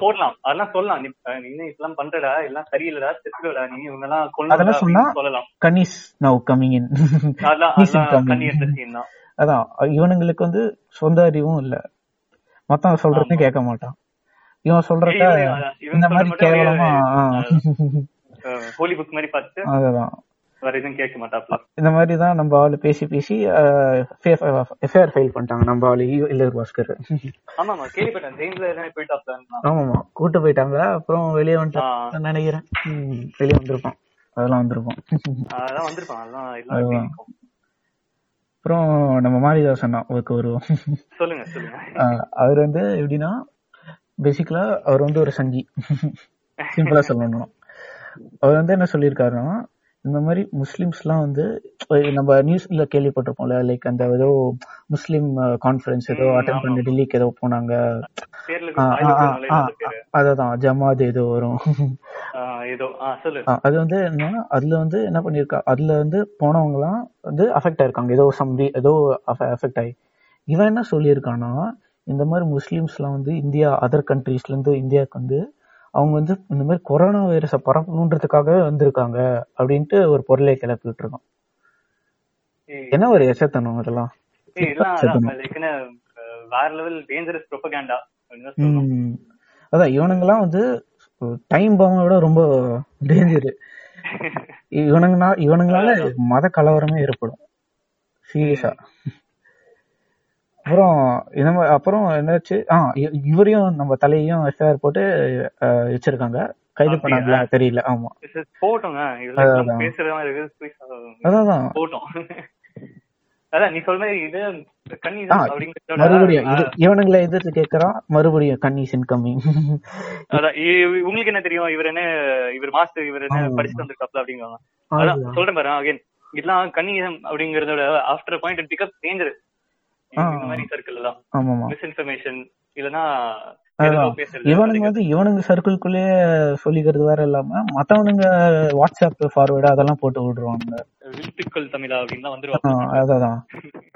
போடலாம். அதெல்லாம் சொல்லலாம். நீ இதெல்லாம் பண்றடா எல்லாம் சரியில்லடா செத்துடா நீ இவங்க எல்லாம் அதெல்லாம் சொன்னா கொள்ளலாம் சொல்லலாம். கனிஸ் நவ் கம்மிங் இன் அதான் அதான் இவனுங்களுக்கு வந்து சொந்த அறிவும் இல்ல. மத்தவன் சொல்றதையும் கேட்க மாட்டான் இவன் சொல்றத இந்த மாதிரி கேவலமா ஹோலி புக் மாதிரி பார்த்து அதுதான். இந்த மாதிரி தான் நம்ம ஆளு பேசி பேசி எஃப்ஐஆர் ஃபைல் பண்ணிட்டாங்க. நம்ம ஆளு இல்லர் பாஸ்கர் ஆமாமா கூட்டு போயிட்டாங்க. அப்புறம் வெளியே. வந்துட்டான் நினைக்கிறேன். வெளியே வந்திருப்பான். அதெல்லாம் வந்திருப்பான் அதெல்லாம் வந்திருப்பான். அதெல்லாம் எல்லாம் அதுதான். எப்படி இருக்கும்? அப்புறம் நம்ம ஒர்க் வருவோம் சொல்லுங்க சொல்லுங்க. அவர் வந்து எப்படின்னா பேசிக்கலா அவர் வந்து ஒரு சங்கி. சிம்பிளா சொல்லணும் அவர் வந்து என்ன சொல்லியிருக்காருன்னா இந்த மாதிரி முஸ்லிம்ஸ்லாம் வந்து நம்ம நியூஸ்ல கேள்விப்பட்டிருப்போம்ல லைக் அந்த ஏதோ முஸ்லிம் கான்ஃபரன்ஸ் ஏதோ அட்டன். பண்ணி டெல்லிக்கு ஏதோ போனாங்க. அததான் ஜமாத் ஏதோ வரும். அது வந்து என்ன அதுல வந்து என்ன பண்ணிருக்கா அதுல வந்து போனவங்க எல்லாம் வந்து அஃபெக்ட் ஆயிருக்காங்க. ஏதோ சம் ஏதோ அஃபெக்ட் ஆகி இவன் என்ன சொல்லியிருக்கானா இந்த மாதிரி முஸ்லிம்ஸ்லாம் வந்து இந்தியா அதர் கண்ட்ரீஸ்ல இருந்து இந்தியாவுக்கு வந்து அவங்க வந்து இந்த மாதிரி கொரோனா வைரஸை பரப்பணுன்றதுக்காக வந்திருக்காங்க அப்படின்ட்டு ஒரு பொருளை கிளப்பி விட்டுருக்கான் ஏய், என்ன ஒரு எச்சத்தனம் இதெல்லாம் வேற லெவல் டேஞ்சரஸ் ப்ரொபகேண்டா. அதான் இவனுங்கெல்லாம் வந்து டைம் பாம்பை விட ரொம்ப டேஞ்சர் இவனுங்கனா இவனுங்களால மத கலவரமே ஏற்படும். சீரியஸா அப்புறம் இந்த மாதிரி அப்புறம் என்னாச்சு? ஆ இவரையும் நம்ம தலையையும் எஃப்ஐஆர் போட்டு வச்சிருக்காங்க. கைது பண்ணாங்களா? தெரியல. ஆமா. போட்டோங்க அதான் மறுபடியும் இவனுங்களை எதிர்த்து கேக்குறான் மறுபடியும் கன்னிஸ் இன்கமிங் உங்களுக்கு என்ன தெரியும்? இவர் என்ன இவர் மாஸ்டர் இவர் என்ன படிச்சுட்டு வந்திருக்காப்ல அப்படிங்கிறாங்க அதான் சொல்றேன் பாரு அகைன் இதெல்லாம் கன்னிசம் அப்படிங்கறதோட ஆஃப்டர் பாயிண்ட் பிக்கப் டேஞ்சர் இந்த மாதிரி சர்க்கிள் எல்லாம் மிஸ்இன்ஃபர்மேஷன் இல்லனா. இவனுங்க வந்து இவனுங்க சர்க்கிள்குள்ளேயே சொல்லிக்கிறது வேற இல்லாம மத்தவனுங்க வாட்ஸ்அப் ஃபார்வர்டு அதெல்லாம் போட்டு விடுறாங்க. விழுத்துக்கள் தமிழா அப்படின்னு வந்துருவாங்க. அதான்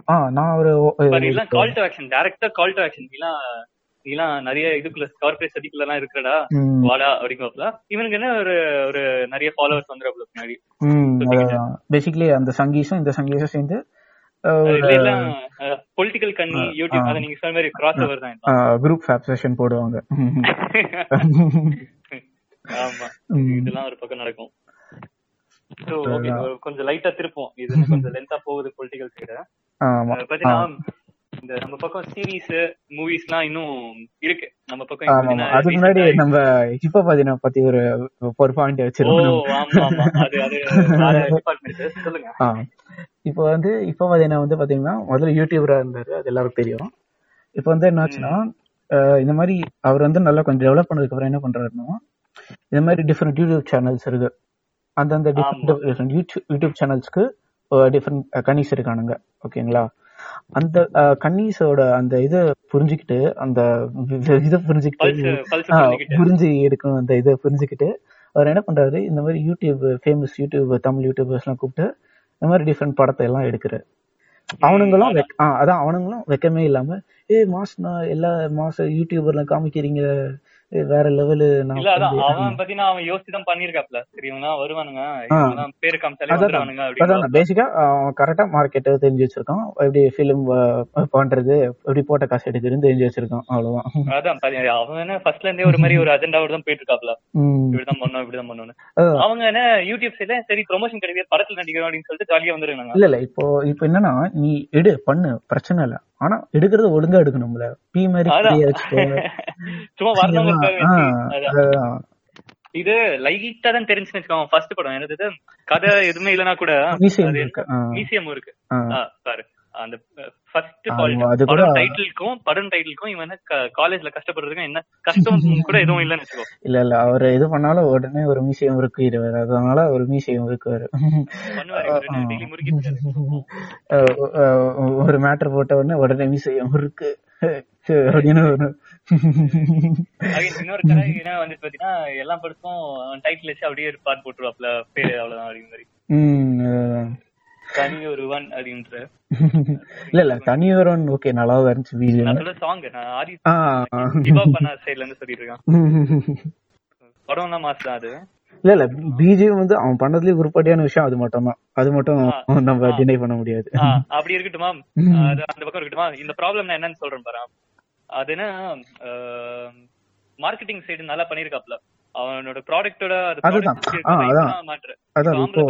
ஆ நான் ஒரு கால் டு ஆக்ஷன் டைரக்டா கால் டு ஆக்ஷன் நீலாம் நிறைய இதுக்குள்ள கார்பரேட் சதிக்குள்ள எல்லாம் இருக்கிறடா? ம், வாடா அப்படிங்கப்பல இவனுக்கு என்ன ஒரு ஒரு நிறைய ஃபாலோவர்ஸ் வந்துடுறாப்ல முன்னாடி பேசிக்கலி அந்த சங்கீஸும் இந்த சங்கீஸும் சேர்ந்து பொலிட்டிக்கல் கண்ணி யூடியூப் அதை நீங்க சொன்ன மாதிரி கிராஸ் ஓவர் தான். குரூப் ஃபேப் செஷன் போடுவாங்க. ஆமா. இதெல்லாம் ஒரு பக்கம் நடக்கும். சோ ஓகே கொஞ்சம் லைட்டா திருப்போம் இது கொஞ்சம் லென்த்தா போகுது பொலிட்டிக்கல் சைடு பாத்தீங்கன்னா இந்த நம்ம பக்கம் சீரிஸ் மூவிஸ்லாம் இன்னும் இருக்கு. நம்ம பக்கம் அதுக்கு முன்னாடி நம்ம இப்ப பாத்தீங்கன்னா பத்தி ஒரு ஒரு பாயிண்ட் வச்சிருக்கோம் இப்போ வந்து இப்போ பாத்தீங்கன்னா வந்து பாத்தீங்கன்னா முதல்ல யூடியூபரா இருந்தாரு. அது எல்லாருக்கும் தெரியும். இப்போ வந்து என்ன ஆச்சுன்னா அஹ் இந்த மாதிரி அவர் வந்து நல்லா கொஞ்சம் டெவலப் பண்ணதுக்கு அப்புறம் என்ன பண்றாருன்னா இந்த மாதிரி டிஃப்ரெண்ட் யூடியூப் சேனல்ஸ் இருக்கு. அந்தந்த டிஃப்ரெண்ட் யூடியூப் யூடியூப் சேனல்ஸ்க்கு டிஃப்ரெண்ட் கன்னிஸ் இருக்கானுங்க. ஓகேங்களா? அந்த கன்னிஸோட அந்த இதை புரிஞ்சுக்கிட்டு அந்த இதை புரிஞ்சுக்கிட்டு புரிஞ்சு எடுக்கணும் அந்த இதை புரிஞ்சுக்கிட்டு அவர் என்ன பண்றாரு இந்த மாதிரி YouTube famous YouTube Tamil YouTubers எல்லாம் கூப்பிட்டு இந்த மாதிரி டிஃப்ரெண்ட் படத்தை எல்லாம் எடுக்கிறாரு. அவனுங்களும் அதான். அவனுங்களும் வெக்கமே இல்லாம ஏ மாஸ் நான் எல்லா மாச யூடியூபர்ல காமிக்கிறீங்க வேற லெவலு நான் இல்ல அதான் வந்து- அவன் அவன் யோசிச்சு பண்ணிருக்காப்ல சரி இவங்க வருவானுங்க. பேரு காமிச்சாலே பேசிக்கா அவன் கரெக்டா மார்க்கெட்டை தெரிஞ்சு வச்சிருக்கான். எப்படி ஃபிலிம் பண்றது எப்படி போட்ட காசு எடுக்கிறதுன்னு தெரிஞ்சு வச்சிருக்கான். அவ்வளவுதான். அதான் அவன் என்ன ஃபர்ஸ்ட்ல இருந்தே ஒரு மாதிரி ஒரு அஜெண்டாவோட தான் போயிட்டு இருக்காப்ல இப்படிதான் பண்ணணும் இப்படிதான் பண்ணணும். அவங்க என்ன யூடியூப் சைட்ல சரி ப்ரொமோஷன் கிடைக்குது படத்துல நடிக்கிறோம் அப்படின்னு சொல்லிட்டு ஜாலியா வந்துருக்காங்க இல்ல இல்ல. இப்போ இப்போ என்னன்னா நீ எடு பண்ணு. பிரச்சனை இல்ல. ஆனா எடுக்கிறது ஒழுங்கா எடுக்கணும்ல. பி மாதிரி. சும்மா வரணும். இது லைட்டா தான் தெரிஞ்சுன்னு வச்சுக்கோங்க ஃபர்ஸ்ட் படம். என்னது? கதை எதுவுமே இல்லனா கூட இருக்கு. மியூசியம் இருக்கு. பாரு. அந்த ஃபர்ஸ்ட் கூட- படம் டைட்டிலுக்கும் படம் டைட்டிலுக்கும் இவன் காலேஜ்ல கஷ்டப்படுறதுக்கும் என்ன கஷ்டம் கூட எதுவும் இல்லன்னு வச்சுக்கோ. இல்ல இல்ல அவர் இது பண்ணாலும் உடனே ஒரு மியூசியம் இருக்கு அதனால ஒரு மியூசியம் இருக்குவாரு ஒரு மேட்டர் போட்ட உடனே உடனே மியூசியம் இருக்கு அப்படின்னு இன்னொரு கதை என்ன வந்து பாத்தீங்கன்னா எல்லா படத்துக்கும் டைட்டில் வச்சு அப்படியே ஒரு பாட்டு போட்டுருவாப்ல பேரு அவ்வளவுதான் அப்படிங்கிற மாதிரி. உம் அதான். தனி ஒருவன் அப்படின்ற இல்ல இல்ல தனியொருவன் ஓகே நல்லா இருந்துச்சு சொல்ற சாங் நான் ஆதி ஆ. டிபா பண்ண சைடுல இருந்து சொல்லிட்டு இருக்கேன் படம் தான் மாஸ் அது. இல்ல இல்ல பிஜிஎம் வந்து அவன் பண்ணதுலயே உருப்படியான விஷயம் அது மட்டும் தான் அது மட்டும் நம்ம டினை பண்ண முடியாது. அப்படி இருக்கட்டுமா? அது அந்த பக்கம் இருக்கட்டுமா? இந்த ப்ராப்ளம் நான் என்னன்னு சொல்றேன் பாரு. அது என்ன மார்க்கெட்டிங் சைடு நல்லா பண்ணிருக்காப்ல. அவனோட ப்ராடக்ட்டோட அதான். அதான் இப்போ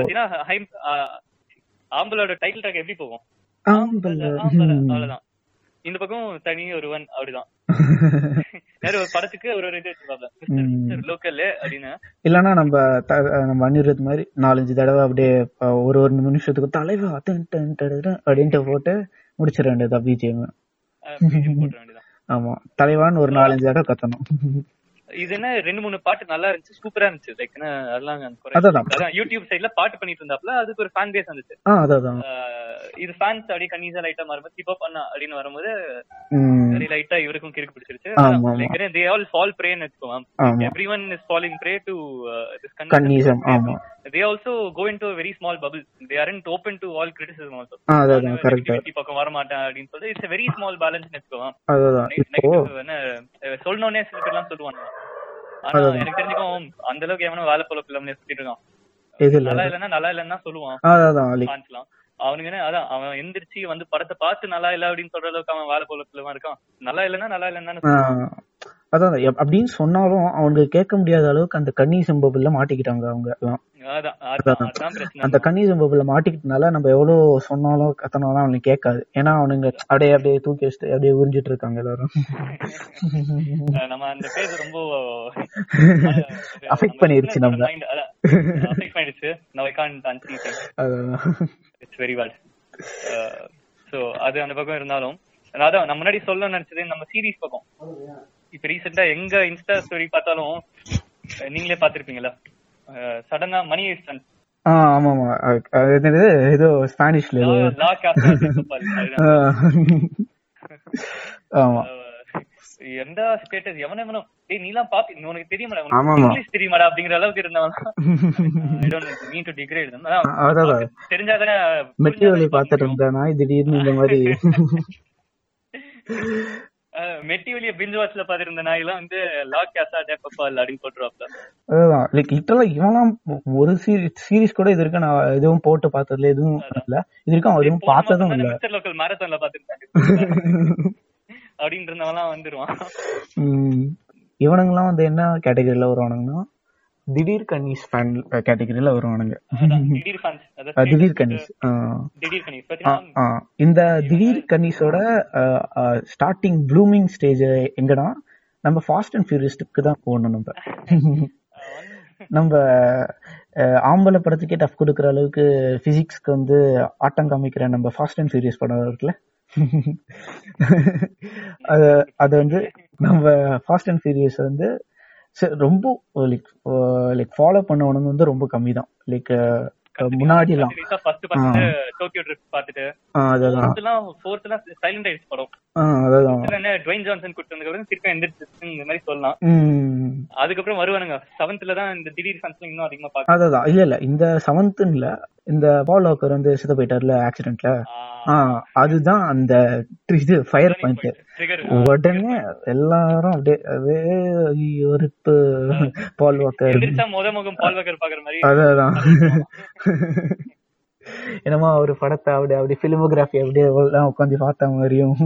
ஆம்பளோட டைட்டில் ட்ராக் எப்படி போகும். அவ்வளவுதான். இந்த பக்கம் தனி ஒருவன் அப்படிதான். வேற ஒரு படத்துக்கு ஒரு ஒரு இது வச்சிருப்பாப்ல மிஸ்டர் லோக்கல் அப்படின்னு. இல்லன்னா நம்ம நம்ம அனிருத் மாதிரி நாலஞ்சு தடவை அப்படியே ஒரு ஒரு நிமிஷத்துக்கு தலைவா டன் டன் டன் டன் அப்படின்ட்டு போட்டு முடிச்சிட வேண்டியதா பிஜிஎம் ஆமா. தலைவான்னு ஒரு நாலஞ்சு தடவை கத்தணும். இது என்ன ரெண்டு மூணு பாட்டு நல்லா இருந்துச்சு சூப்பரா இருந்துச்சு. லைக் என்ன அதெல்லாம் யூடியூப் சைடுல பாட்டு பண்ணிட்டு இருந்தாப்ல அதுக்கு ஒரு ஃபேன் பேஸ் வந்துச்சு. இது ஃபேன்ஸ் அப்படியே கன்னிசா லைட்டா மாறும்போது கீப் அப் பண்ணா அப்படின்னு வரும்போது லைட்டா இவருக்கும் கிறுக்கு பிடிச்சிருச்சு. தே ஆல் ஃபால் பிரேன்னு வச்சுக்கோங்க ஆமா. Everyone is falling prey to கன்னிசம் ஆமா. They also go into very small bubble they aren't open to all criticism also அதான் கரெக்ட் பக்கம் வர மாட்டேன் அப்படின்னு சொல்லிட்டு இட்ஸ் வெரி ஸ்மால் பேலன்ஸ் வச்சுக்கோங்க அதுதான் இப்போ என்ன சொல்லணும்னே சில பேர்லாம் சொல்லுவாங்க ஆனா எனக்கு தெரிஞ்சுக்கும் அந்த அளவுக்கு எவனும் வேலை போல பிள்ளைங்க சுத்திட்டு இருக்கான். நல்லா இல்லைன்னா நல்லா இல்லைன்னு தான் சொல்லுவான் அதான் லைக் ஃபேன்ஸ்லாம் அவனுங்க என்ன அதான் அவன் எந்திரிச்சு வந்து படத்தை பார்த்து நல்லா இல்ல அப்படின்னு சொல்ற அளவுக்கு அவன் வேலை போல பிள்ளைமா இருக்கான். நல்லா இல்லைன்னா நல்லா இல்லைன்னு அதான் அப்படின்னு சொன்னாலும் அவங்களுக்கு கேட்க முடியாத அளவுக்கு அந்த கன்னி சம்பவத்துல மாட்டிக்கிட்டாங்க அவங்க எல்லாம். அந்த கன்னி சம்பவத்துல மாட்டிக்கிட்டனால நம்ம எவ்வளவு சொன்னாலும் கத்தனாலும் அவனுக்கு கேட்காது. ஏன்னா அவனுங்க அப்படியே அப்படியே தூக்கி வச்சுட்டு அப்படியே உறிஞ்சிட்டு இருக்காங்க எல்லாரும். நம்ம அந்த பேஜ் ரொம்ப பண்ணிருச்சு. அஃபெக்ட் பண்ணிடுச்சு நோ ஐ கான்ட் அன்சி அதான். இட்ஸ் வெரி பேட் சோ அது அந்த பக்கம் இருந்தாலும் அதான் நான் முன்னாடி சொல்ல நினைச்சது நம்ம சீரிஸ் பக்கம். இப்ப ரீசெண்டா எங்க இன்ஸ்டா ஸ்டோரி பார்த்தாலும் நீங்களே பாத்திருப்பீங்களா சடனா மணி ஹெஸ்டன் ஆமா ஆமா அது ஏதோ ஸ்பானிஷ்ல. ஆமா. எந்த ஸ்டேட்டஸ் எவன எவனும் டேய் நீலாம் பாப்பி உனக்கு தெரியுமாடா. இங்கிலீஷ் தெரியுமாடா அப்படிங்கிற அளவுக்கு இருந்தவன். மீன் டு டிகிரேட் அதான் தெரிஞ்சாதானே இருந்த நாய் திடீர்னு இந்த மாதிரி. மெட்டி வெளிய பிஞ்சு வாட்ச்ல பாத்திருந்த நாயெல்லாம் வந்து லா கேசா டேப்பப்பால் அப்படின்னு போட்டுருவாப்ல. அதுதான். லைக் லிட்டரலா இவெல்லாம் ஒரு சீரிஸ் சீரிஸ் கூட இது வரைக்கும் நான் எதுவும் போட்டு பார்த்ததுல எதுவும் இல்ல இது வரைக்கும் அவன் எதுவும் பார்த்ததும் இல்ல. மிஸ்டர் லோக்கல் மாரத்தான்ல பாத்துருந்தாங்க அப்படின்னு இருந்தவன்லாம் வந்துருவான் இவனுங்கெல்லாம் வந்து என்ன கேட்டகரியில வருவானுங்கன்னா திடீர் கன்னிஸ் ஃபேன் கேட்டகரியில வருவானுங்க. திடீர் கன்னிஸ். இந்த திடீர் கன்னிஸோட ஸ்டார்டிங் ப்ளூமிங் ஸ்டேஜ் எங்கடா? நம்ம ஃபாஸ்ட் அண்ட் ஃபியூரியஸ்டுக்கு தான் போகணும் நம்ம. நம்ம ஆம்பளை படத்துக்கே டஃப் கொடுக்குற அளவுக்கு பிசிக்ஸ்க்கு வந்து ஆட்டம் காமிக்கிற நம்ம ஃபாஸ்ட் அண்ட் ஃபியூரியஸ் படம் இருக்குல்ல? அது அது வந்து நம்ம ஃபாஸ்ட் அண்ட் ஃபியூரியஸ் வந்து ரொம்ப லைக் லைக் ஃபாலோ பண்ணவனுங்க வந்து ரொம்ப கம்மி தான் லைக் முன்னாடி எல்லாம் ஃபர்ஸ்ட் ஃபர்ஸ்ட் டோக்கியோ ட்ரிப் பாத்துட்டு அதுதான் ஃபோர்த்லாம் ஃபோர்த்லாம் சைலண்ட் ஆயிடுச்சு படம். டுவைன் ஜான்சன் கூட்டு வந்ததுக்கு திருப்பி எந்திரிச்சு இந்த மாதிரி சொல்லலாம். அதுக்கப்புறம் வருவானுங்க. செவன்த்ல தான் இந்த திடீர் ஃபன்ஸ் இன்னும் அதிகமா பாக்க அதான் இல்ல இல்ல. இந்த செவன்த்னு இல்ல இந்த பால் வாக்கர் வந்து செத்து போயிட்டார்ல ஆக்சிடென்ட்ல அதுதான் அந்த இது ஃபயர் பாயிண்ட் உடனே எல்லாரும் அப்படியே அப்படியே ஐயோ ரிப்பு பால் வாக்கர் முத முகம் பால் வகர் பாக்குற மாதிரி. அதான். என்னமோ ஒரு படத்தை அப்படியே அப்படி பிலிமோகிராஃபி அப்படியே எல்லாம் உட்காந்து பார்த்த மாதிரியும்.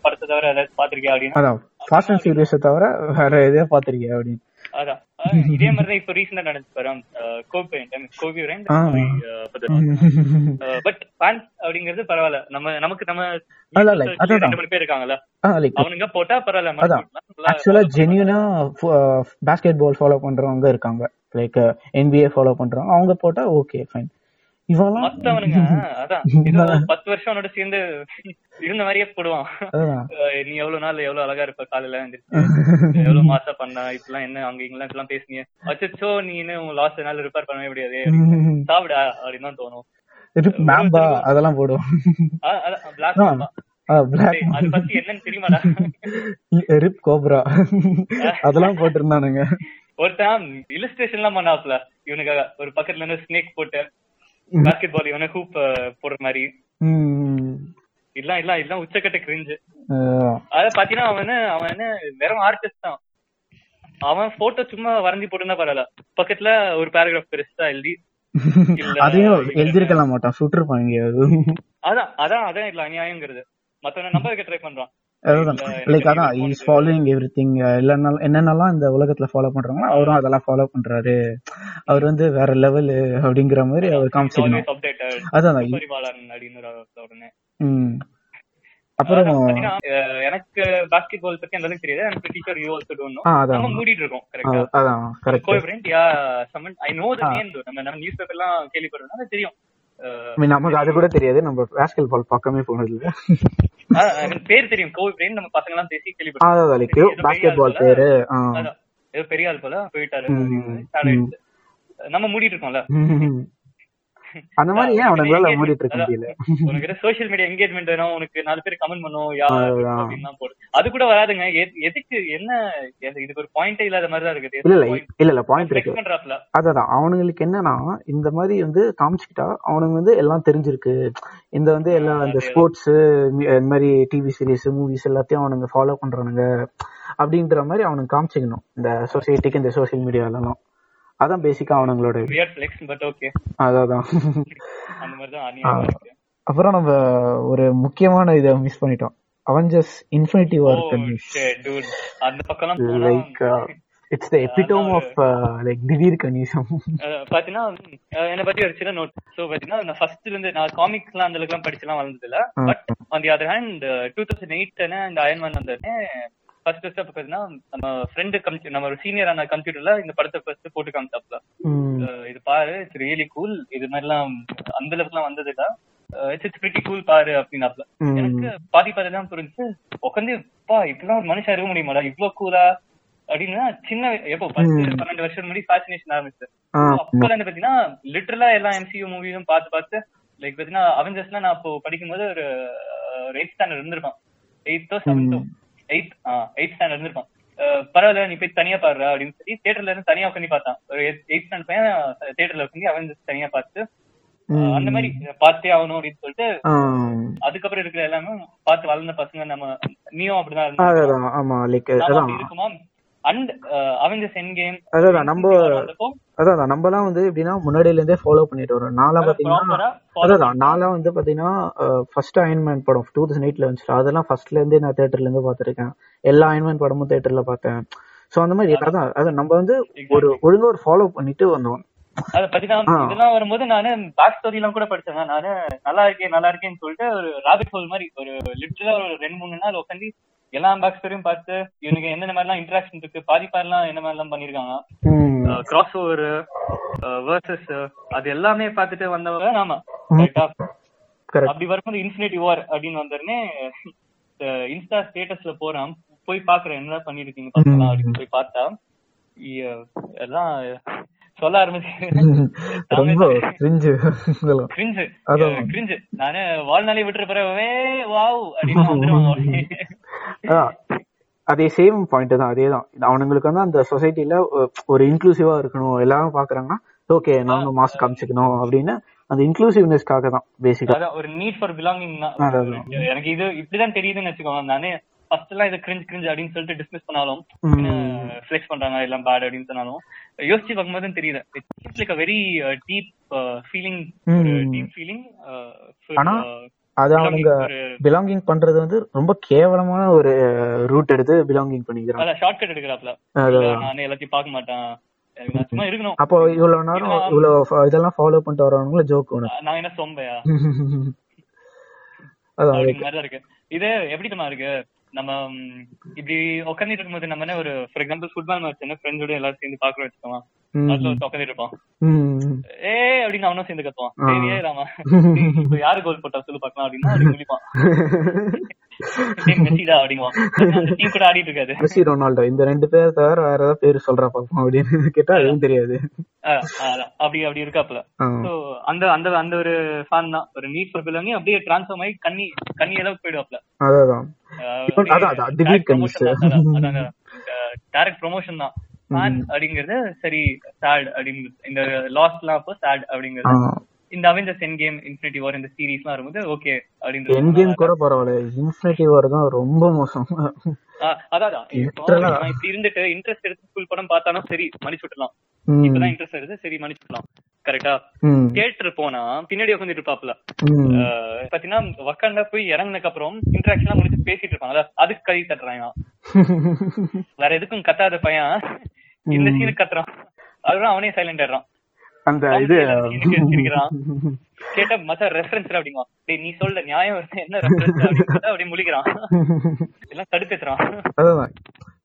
படத்தை தவிர பாத்திருக்கியா அப்படின்னு? அதான் ஃபாஸ்ட் அண்ட் தவிர வேற எதையோ பார்த்திருக்கேன் அப்படின்னு. அதான். இதே மாதிரி இப்ப ரீசெண்டா நடந்துச்சு பாரு கோபி கோபி. பட் அப்படிங்கிறது பரவாயில்ல. நம்ம நமக்கு நம்ம அவனுங்க போட்டா பரவாயில்ல ஆக்சுவலா ஜென்யூனா பேஸ்கெட் பால் ஃபாலோ பண்றவங்க இருக்காங்க. லைக் NBA ஃபாலோ பண்றவங்க அவங்க போட்டா ஓகே ஃபைன் இவெல்லாம் மத்தவனுங்க அதான். பத்து வருஷம் அவனோட சேர்ந்து இருந்த மாதிரியே போடுவான். நீ எவ்வளவு நாள் எவ்வளவு அழகா இருப்ப காலையில எவ்வளவு மாசா பண்ண இப்பெல்லாம் என்ன அங்க இங்கெல்லாம் இப்பெல்லாம் பேசுனீங்க அச்சோ நீ இன்னும் உன் லாஸ்ட் நாள் ரிப்பேர் பண்ணவே முடியாது. சாப்பிடா அப்படின்னு தான் தோணும். மேம்பா அதெல்லாம் போடுவோம் என்னன்னு தெரியுமாடா? ரிப் கோப்ரா அதெல்லாம் போட்டிருந்தானுங்க. ஒருத்தன் இல்லஸ்ட்ரேஷன் எல்லாம் பண்ணாப்ல இவனுக்காக ஒரு பக்கத்துல இருந்து ஸ்னேக் போட்டு பாஸ்கெட் பால் இவனை ஹூப் போடுற மாதிரி. இல்ல இல்ல இல்ல உச்சக்கட்ட கிரிஞ்சு அத பாத்தீங்கன்னா அவன் அவன் வெறும் ஆர்டிஸ்ட் தான். அவன் போட்டோ சும்மா வரைஞ்சி போட்டுருந்தா பரவாயில்ல. பக்கத்துல ஒரு பேராகிராஃப் பெருசா எழுதி அதையும். எழுதிருக்கலாம் மாட்டான். சுட்டிருப்பாங்க அது அதான் அதான் அதான் இல்ல அநியாயங்கிறது. மத்தவன நம்ப வைக்க ட்ரை பண்றான். லைக் அதான் இஸ் ஃபாலோயிங் எவ்ரி திங் இல்லைனாலும் என்னென்னலாம் இந்த உலகத்துல ஃபாலோ பண்றாங்களோ அவரும் அதெல்லாம் ஃபாலோ பண்றாரு. அவர் வந்து வேற லெவல் அப்படிங்கிற மாதிரி அவர் அப்டேட்டட் அதான் அப்புறம் எனக்கு பாஸ்கெட் பால் பத்தி அந்த அளவுக்கு தெரியாது. எனக்கு teacher you also don't know நம்ம மூடிட்டு இருக்கோம் கரெக்டா அதான் கரெக்ட் கோஎஃபிஷியன்ட் யா சமன் ஐ நோ த நேம் நம்ம நம்ம நியூஸ் பேப்பர்லாம் கேள்விப்படுறதுனால தெரியும். நமக்கு அது கூட தெரியாது. நம்ம பேஸ்கெட் பால் பக்கமே போனது இல்ல. பேர் தெரியும். கோவி பிரேம். நம்ம பசங்க எல்லாம் பேசி கேள்விப்பட்டோம் பாஸ்கெட் பால். பேரு. ஏதோ பெரிய ஆள் போல போயிட்டாரு. நம்ம மூடிட்டு இருக்கோம்ல. அந்த மாதிரி ஏன் அவனுங்களால மூடிட்டு இருக்க. முடியல? உனக்கு சோஷியல் மீடியா என்கேஜ்மெண்ட் வேணும்? உனக்கு நாலு பேர் கமெண்ட் பண்ணும் யார் அது கூட வராதுங்க. எது- எதுக்கு என்ன இதுக்கு ஒரு பாயிண்டே இல்லாத மாதிரி தான் இருக்குது. இல்ல இல்ல இல்ல இல்ல பாயிண்ட் இருக்கு. அதான் அவனுங்களுக்கு என்னன்னா இந்த மாதிரி வந்து காமிச்சுக்கிட்டா அவனுங்க வந்து எல்லாம் தெரிஞ்சிருக்கு. இந்த வந்து எல்லா இந்த ஸ்போர்ட்ஸ் இந்த மாதிரி டிவி சீரிஸ் மூவிஸ் எல்லாத்தையும் அவனுங்க ஃபாலோ பண்றானுங்க. அப்படின்ற மாதிரி அவனுக்கு காமிச்சிக்கணும். இந்த சொசைட்டிக்கு இந்த சோசியல் மீடியாலலாம் அதான் பேசிக்கா அவனுங்களோட இது. வியர் ஃபிளெக்ஸ் பட் ஓகே அதான் அந்த அப்புறம் நம்ம ஒரு முக்கியமான இதை மிஸ் பண்ணிட்டோம். Avengers Infinity War. அந்த like it's the epitome of like திடீர் கணிசம். பாத்தீங்கன்னா என்னை பத்தி ஒரு சின்ன நோட் சோ பாத்தீங்கன்னா நான் ஃபர்ஸ்ட்ல இருந்து நான் காமிக்ஸ் எல்லாம் அந்த அளவுக்கு படிச்சுலாம் வளர்ந்தது இல்ல but on the other hand two thousand eight இந்த அயன்மேன் வந்தோடனே ஃபர்ஸ்ட் ஃபர்ஸ்ட் பாத்தீங்கன்னா நம்ம ஃப்ரெண்டு நம்ம ஒரு சீனியரான கம்ப்யூட்டர்ல இந்த படத்தை ஃபர்ஸ்ட் போட்டு காமிச்சாப்ல. இது பாரு இட்ஸ் ரியலி கூல் இது மாதிரிலாம் அந்த அளவுக்குலாம் வந்தது இல்ல. இட்ஸ் இட்ஸ் பிரிட்டி கூல் பாரு அப்படின்னாப்ல. எனக்கு பாதி பாதி தான் புரிஞ்சு உட்காந்து பா இப்படிலாம் ஒரு மனுஷன் இருக்க முடியுமாடா? இவ்ளோ கூலா அப்படின்னு சின்ன எப்போ பத்து பன்னெண்டு வருஷம் முன்னாடி ஃபேசினேஷன் ஆரம்பிச்சு அப்பல இருந்து பாத்தீங்கன்னா லிட்டரலா எல்லா எம்சியூ மூவியும் பார்த்து பார்த்து லைக் பாத்தீங்கன்னா அவெஞ்சர்ஸ்லாம் நான் அப்போ படிக்கும்போது ஒரு எயிட் ஸ்டாண்டர்ட் இருந்திருப்பான் எயித்தோ செவன்த்தோ எயித் எயிட் ஸ்டாண்டர்ட் இருந்திருப்பான் பரவாயில்ல நீ போய் தனியா பாடுற அப்படின்னு சொல்லி தியேட்டர்ல இருந்து தனியா உட்காந்து பார்த்தான். ஒரு எயிட் ஸ்டாண்டர்ட் பையன் தியேட்டர்ல உட்காந்து அவெஞ்சர்ஸ் தனியா பார்த்து அந்த மாதிரி பார்த்தே ஆகணும் அப்படின்னு சொல்லிட்டு அதுக்கப்புறம் இருக்கிற எல்லாமே பார்த்து வளர்ந்த பசங்க நம்ம நீயும் அப்படிதான் ஆமா லைக் இருக்குமா? அண்ட் அவெஞ்சர்ஸ் என் கேம் அதான் நம்ம அதான் நம்மலாம் வந்து எப்படின்னா முன்னாடில இருந்தே ஃபாலோ பண்ணிட்டு வரோம். நான்லாம் பாத்தீங்கன்னா அதான் நான்லாம் வந்து பாத்தீங்கன்னா ஃபர்ஸ்ட் அயன்மேன் படம் டூ தௌசண்ட் எயிட்ல வந்துச்சு அதெல்லாம் ஃபர்ஸ்ட்ல இருந்தே நான் தியேட்டர்ல இருந்து பாத்திருக்கேன். எல்லா அயன்மேன் படமும் தியேட்டர்ல பார்த்தேன் சோ அந்த மாதிரி அதான் அதான் நம்ம வந்து ஒரு ஒழுங்கா ஒரு ஃபாலோ பண்ணிட்டு வந்தோம். அத பாத்தீங்கன்னா இதெல்லாம் வரும்போது நானு பேக் ஸ்டோரி எல்லாம் கூட படிச்சேங்க நானு நல்லா இருக்கேன் நல்லா இருக்கேன்னு சொல்லிட்டு ஒரு ராபிட் ஹோல் மாதிரி ஒரு லிட்டரலா ஒரு ரெண்டு மூணு நாள் உட்காந்து எல்லா பேக் ஸ்டோரியும் பார்த்து இவனுக்கு என்னென்ன மாதிரிலாம் இன்ட்ராக்ஷன் இருக்கு பாதி பாதிலாம் என்ன மாதிரிலாம் பண்ணிருக்காங்க? கிராஸ் ஓவர் வேர்சஸ் அது எல்லாமே பார்த்துட்டு வந்தவங்க நாம. அப்படி வரும்போது இன்ஃபினிட்டி வார் அப்படின்னு வந்தோடனே இன்ஸ்டா ஸ்டேட்டஸ்ல போறான். போய் பாக்குறேன் என்ன பண்ணிருக்கீங்க பாக்கலாம் அப்படின்னு போய் பார்த்தா எல்லாம் சொல்ல கிரிஞ்சு நானு வாழ்நாளே விட்டுற பிறவே வாவ் அப்படின்னு வந்துருவாங்க. அதே சேம் பாயிண்ட் தான் அதே தான் அவனுங்களுக்கு வந்து அந்த சொசைட்டில ஒரு இன்க்ளூசிவா இருக்கணும் எல்லாரும் பாக்குறாங்கன்னா ஓகே நானும் மாஸ்க் காமிச்சுக்கணும் அப்படின்னு அந்த இன்க்ளூசிவ்னஸ்க்காக தான் பேசிக்கா ஒரு நீட் ஃபார் பிலாங்கிங் தான். எனக்கு இது இப்படிதான் தெரியுதுன்னு வச்சுக்கோங்க. நானே ஃபர்ஸ்ட் எல்லாம் இது கிரிஞ்ச் கிரிஞ்ச் அப்படின்னு சொல்லிட்டு டிஸ்மிஸ் பண்ணாலும் ஃபிளெக்ஸ் பண்றாங்க எல்லாம் பேட் அப்படின்னு சொன்னாலும் யோசிச்சு பார்க்கும்போது தெரியுது. It's like a very deep feeling deep feeling அது அவனுங்க பிலாங்கிங் பண்றது வந்து ரொம்ப கேவலமான ஒரு ரூட் எடுத்து பிலாங்கிங் பண்ணிக்கிறாங்க. அதான் ஷார்ட் கட் எடுக்கிறாப்ல நானே எல்லாத்தையும் பார்க்க மாட்டேன். சும்மா இருக்கணும். அப்போ இவ்வளவு நேரம் இவ்வளவு இதெல்லாம் ஃபாலோ பண்ணிட்டு வரவங்கள ஜோக் நான் என்ன சொம்பையா? அதான் இருக்கு. இது எப்படி நம்ம இருக்கு? நம்ம இப்படி உட்காந்துட்டு இருக்கும்போது நம்ம என்ன ஒரு ஃபார் எக்ஸாம்பிள் ஃபுட்பால் மேட்ச் என்ன ஃப்ரெண்ட்ஸோட எல்லாரும் சேர்ந்து பாக்குறோம் வச்சுக்கோமா அதுல உட்காந்துட்டு இருப்பான் ஏ அப்படின்னு அவனும் சேர்ந்து கத்துவான். சரியே ராமா. யாரு கோல் போட்டா சொல்லு பாக்கலாம் அப்படின்னா அப்படி கூட ஆடிட்டு இருக்காது. மெஸ்ஸி ரொனால்டோ இந்த ரெண்டு பேர் தவிர வேற ஏதாவது பேர் சொல்றா பாப்போம் அப்படின்னு கேட்டா தெரியாது. அப்படி அப்படி இருக்காப்ல சோ அந்த அந்த அந்த ஒரு ஃபேன் தான். ஒரு நீட் ஃபார் பிலாங்கி அப்படியே டிரான்ஸ்ஃபார்ம் ஆகி கண்ணி கண்ணி அளவுக்கு போயிடுவாப்ல அதான் டைரக்ட் ப்ரொமோஷன் தான் ஃபேன் அப்படிங்கிறது சரி சாட் அப்படிங்கிறது. இந்த லாஸ்ட் எல்லாம் அப்போ சாட் அப்படிங்கிறது. இந்த Avengers Endgame Infinity War இந்த சீரிஸ்லாம் வரும்போது ஓகே அப்படின்றது என் கேம் கூட பரவாயில்ல. இன்ஃபினிட்டி வார் தான் ரொம்ப மோசம். அதான் இருந்துட்டு இன்ட்ரெஸ்ட் எடுத்து ஃபுல் படம் பார்த்தாலும் சரி மன்னிச்சு விட்டுலாம் இப்பதான் இன்ட்ரெஸ்ட் எடுத்து சரி மன்னிச்சு விடலாம் கரெக்டா தியேட்டர் போனா பின்னாடி உட்காந்துட்டு இருப்பாப்ல பாத்தீங்கன்னா வக்காண்டா போய் இறங்கினதுக்கு அப்புறம் இன்டராக்ஷன் முடிச்சு பேசிட்டு இருப்பாங்க அதுக்கு கை தட்டுறாங்க வேற எதுக்கும் கத்தாத பையன். இந்த சீனுக்கு கத்துறான். அதுதான் அவனே சைலண்ட் ஆயிடுறான். அந்த இது. கேட்டா மத்த ரெஃபரன்ஸ் அப்படிங்குவான். டேய் நீ சொல்ல நியாயம் என்ன? ரெஃபரன்ஸ் அப்படின்னு அப்படியே முழிக்கிறான். எல்லாம் தடுத்துறான் அதான்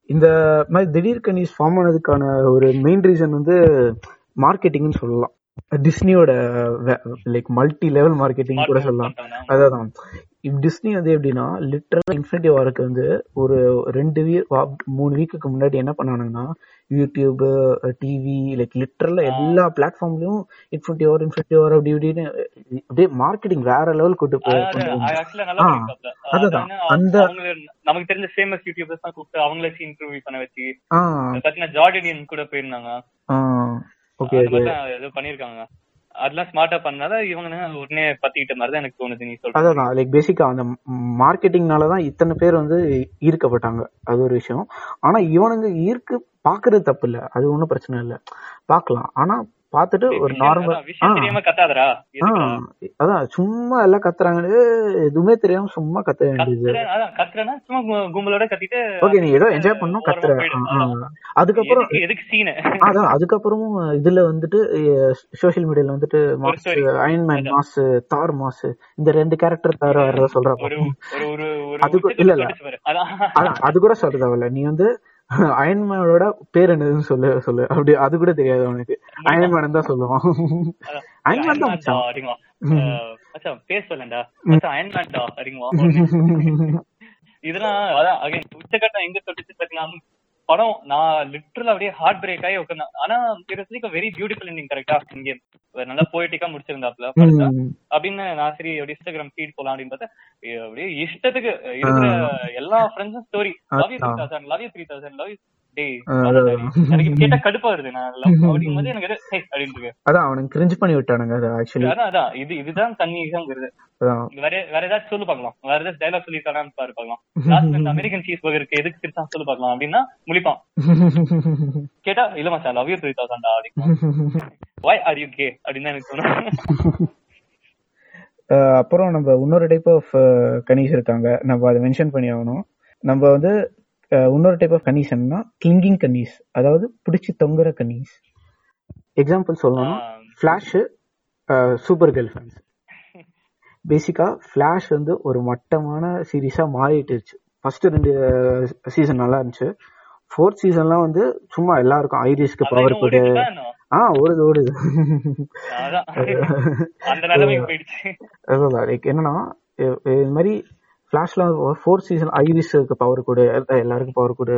இந்த மாதிரி திடீர் கனிஸ் ஃபார்ம் ஆனதுக்கான ஒரு மெயின் ரீசன் வந்து மார்க்கெட்டிங்னு சொல்லலாம். டிஸ்னியோட லைக் மல்டி லெவல் மார்க்கெட்டிங் கூட சொல்லலாம். அதான் டிஸ்னி வந்து எப்படின்னா லிட்டரல் இன்ஃபினிட்டி வாருக்கு வந்து ஒரு ரெண்டு வீக் மூணு வீக்குக்கு முன்னாடி என்ன பண்ணானுங்கன்னா யூடியூப் டிவி லைக் லிட்டரல் எல்லா பிளாட்ஃபார்ம்லயும் இன்ஃபினிட்டி வார் இன்ஃபினிட்டி வார் அப்படி இப்படின்னு அப்படியே மார்க்கெட்டிங் வேற லெவல் கூட்டு போய் அதுதான். அந்த நமக்கு தெரிஞ்ச ஃபேமஸ் யூடியூபர்ஸ் தான் கூப்பிட்டு அவங்கள வச்சு இன்டர்வியூ பண்ண வச்சு பாத்தீங்கன்னா ஜார்டினியன் கூட போயிருந்தாங்க. ஓகே பண்ணிருக்காங்க அதெல்லாம் ஸ்மார்ட்டா பண்ணால இவங்க உடனே பத்திக்கிட்ட மாதிரி தான் எனக்கு தோணுது நீ சொல்ற. அதான் லைக் பேசிக்கா அந்த மார்க்கெட்டிங்னால தான் இத்தனை பேர் வந்து ஈர்க்கப்பட்டாங்க. அது ஒரு விஷயம். ஆனா இவனுங்க ஈர்க்கு பாக்குறது தப்பு இல்ல. அது ஒன்றும் பிரச்சனை இல்ல. பாக்கலாம். ஆனா பாத்துட்டு ஒரு நார்மல் அதான் சும்மா எல்லாம் கத்துறாங்க எதுவுமே தெரியாம சும்மா கத்த வேண்டியது. ஓகே நீ ஏதோ என்ஜாய் பண்ணும் கத்துற அதுக்கப்புறம் அதான் அதுக்கப்புறமும் இதுல வந்துட்டு சோசியல் மீடியால வந்துட்டு mass Iron Man mass Thor mass இந்த ரெண்டு கேரக்டர் தவிர வேற சொல்றாங்க அது இல்ல இல்ல. அது கூட சொல்றதாவில்ல நீ வந்து அயன்மேனோட பேர் என்னதுன்னு சொல்லு சொல்லு. அப்படி அது கூட தெரியாது அவனுக்கு அயன்மேன் தான் சொல்லுவான். அயன்மேன் தான் மச்சான் பேர் சொல்லண்டா? மச்சான் அயன்மேன்டா அப்படிங்குவான் இதெல்லாம் அதான் அகைன் உச்சகட்டம் எங்க தொட்டுச்சு பாத்தீங்கன்னா படம் நான் லிட்டரல் அப்படியே ஹார்ட் பிரேக் ஆகி உட்காந்தேன் ஆனா சீரியஸ்லி வெரி பியூட்டிஃபுல் எண்டிங் கரெக்டா இங்கே நல்லா போயிட்டிக்கா முடிச்சிருந்தாப்ல அப்படின்னு நான் சரி அப்படியே இன்ஸ்டாகிராம் ஃபீட் போலாம் அப்படின்னு பார்த்தா அப்படியே இஷ்டத்துக்கு இருக்கிற எல்லா ஃப்ரெண்ட்ஸும் story love you three thousand love you three thousand love you எனக்கு கேட்டா கடுப்பா வருது நான் அப்படிங்கும்போது எனக்கு அப்படின்னு அதான் அவனுக்கு கிரிஞ்ச் பண்ணி விட்டானுங்க அதான் அதான். இது இதுதான் தண்ணிங்கிறது வேற வேற ஏதாச்சும் சொல்லு பார்க்கலாம். வேற ஏதாச்சும் டைலாக் சொல்லிருக்கானு பாரு பார்க்கலாம். லாஸ்ட் இந்த அமெரிக்கன் சீஸ் பர்கருக்கு எதுக்கு சிரிச்சா சொல்லு பார்க்கலாம் அப்படின்னா முழிப்பான். கேட்டா இல்ல மச்சான் லவ் யூ த்ரீ தௌசண்டா அப்படின்னு வாய் ஆர் யூ கே அப்படின்னு எனக்கு தோணும். அப்புறம் நம்ம இன்னொரு டைப் ஆஃப் கனீஸ் இருக்காங்க. நம்ம அதை மென்ஷன் பண்ணி ஆகணும். நம்ம வந்து இன்னொரு டைப் ஆஃப் கனீஸ்னா கிளிங்கிங் கனீஸ் அதாவது பிடிச்சி தொங்குற கனீஸ் எக்ஸாம்பிள் சொல்லணும்னா Flash Supergirl fans basically Flash வந்து ஒரு மட்டமான சீரீஸா மாறிட்டுருச்சு. ஃபர்ஸ்ட் ரெண்டு சீசன் நல்லா இருந்துச்சு. ஃபோர்த் சீசன்லாம் வந்து சும்மா எல்லாருக்கும் ஐரிஸ்க்கு பவர் கொடு ஆ ஓடுது ஓடுது. அதான். லைக் என்னன்னா இது மாதிரி ஃபிளாஷ்ல ஃபோர்த் சீசன் ஐரிஸ்க்கு பவர் கொடு எல்லாருக்கும் பவர் கொடு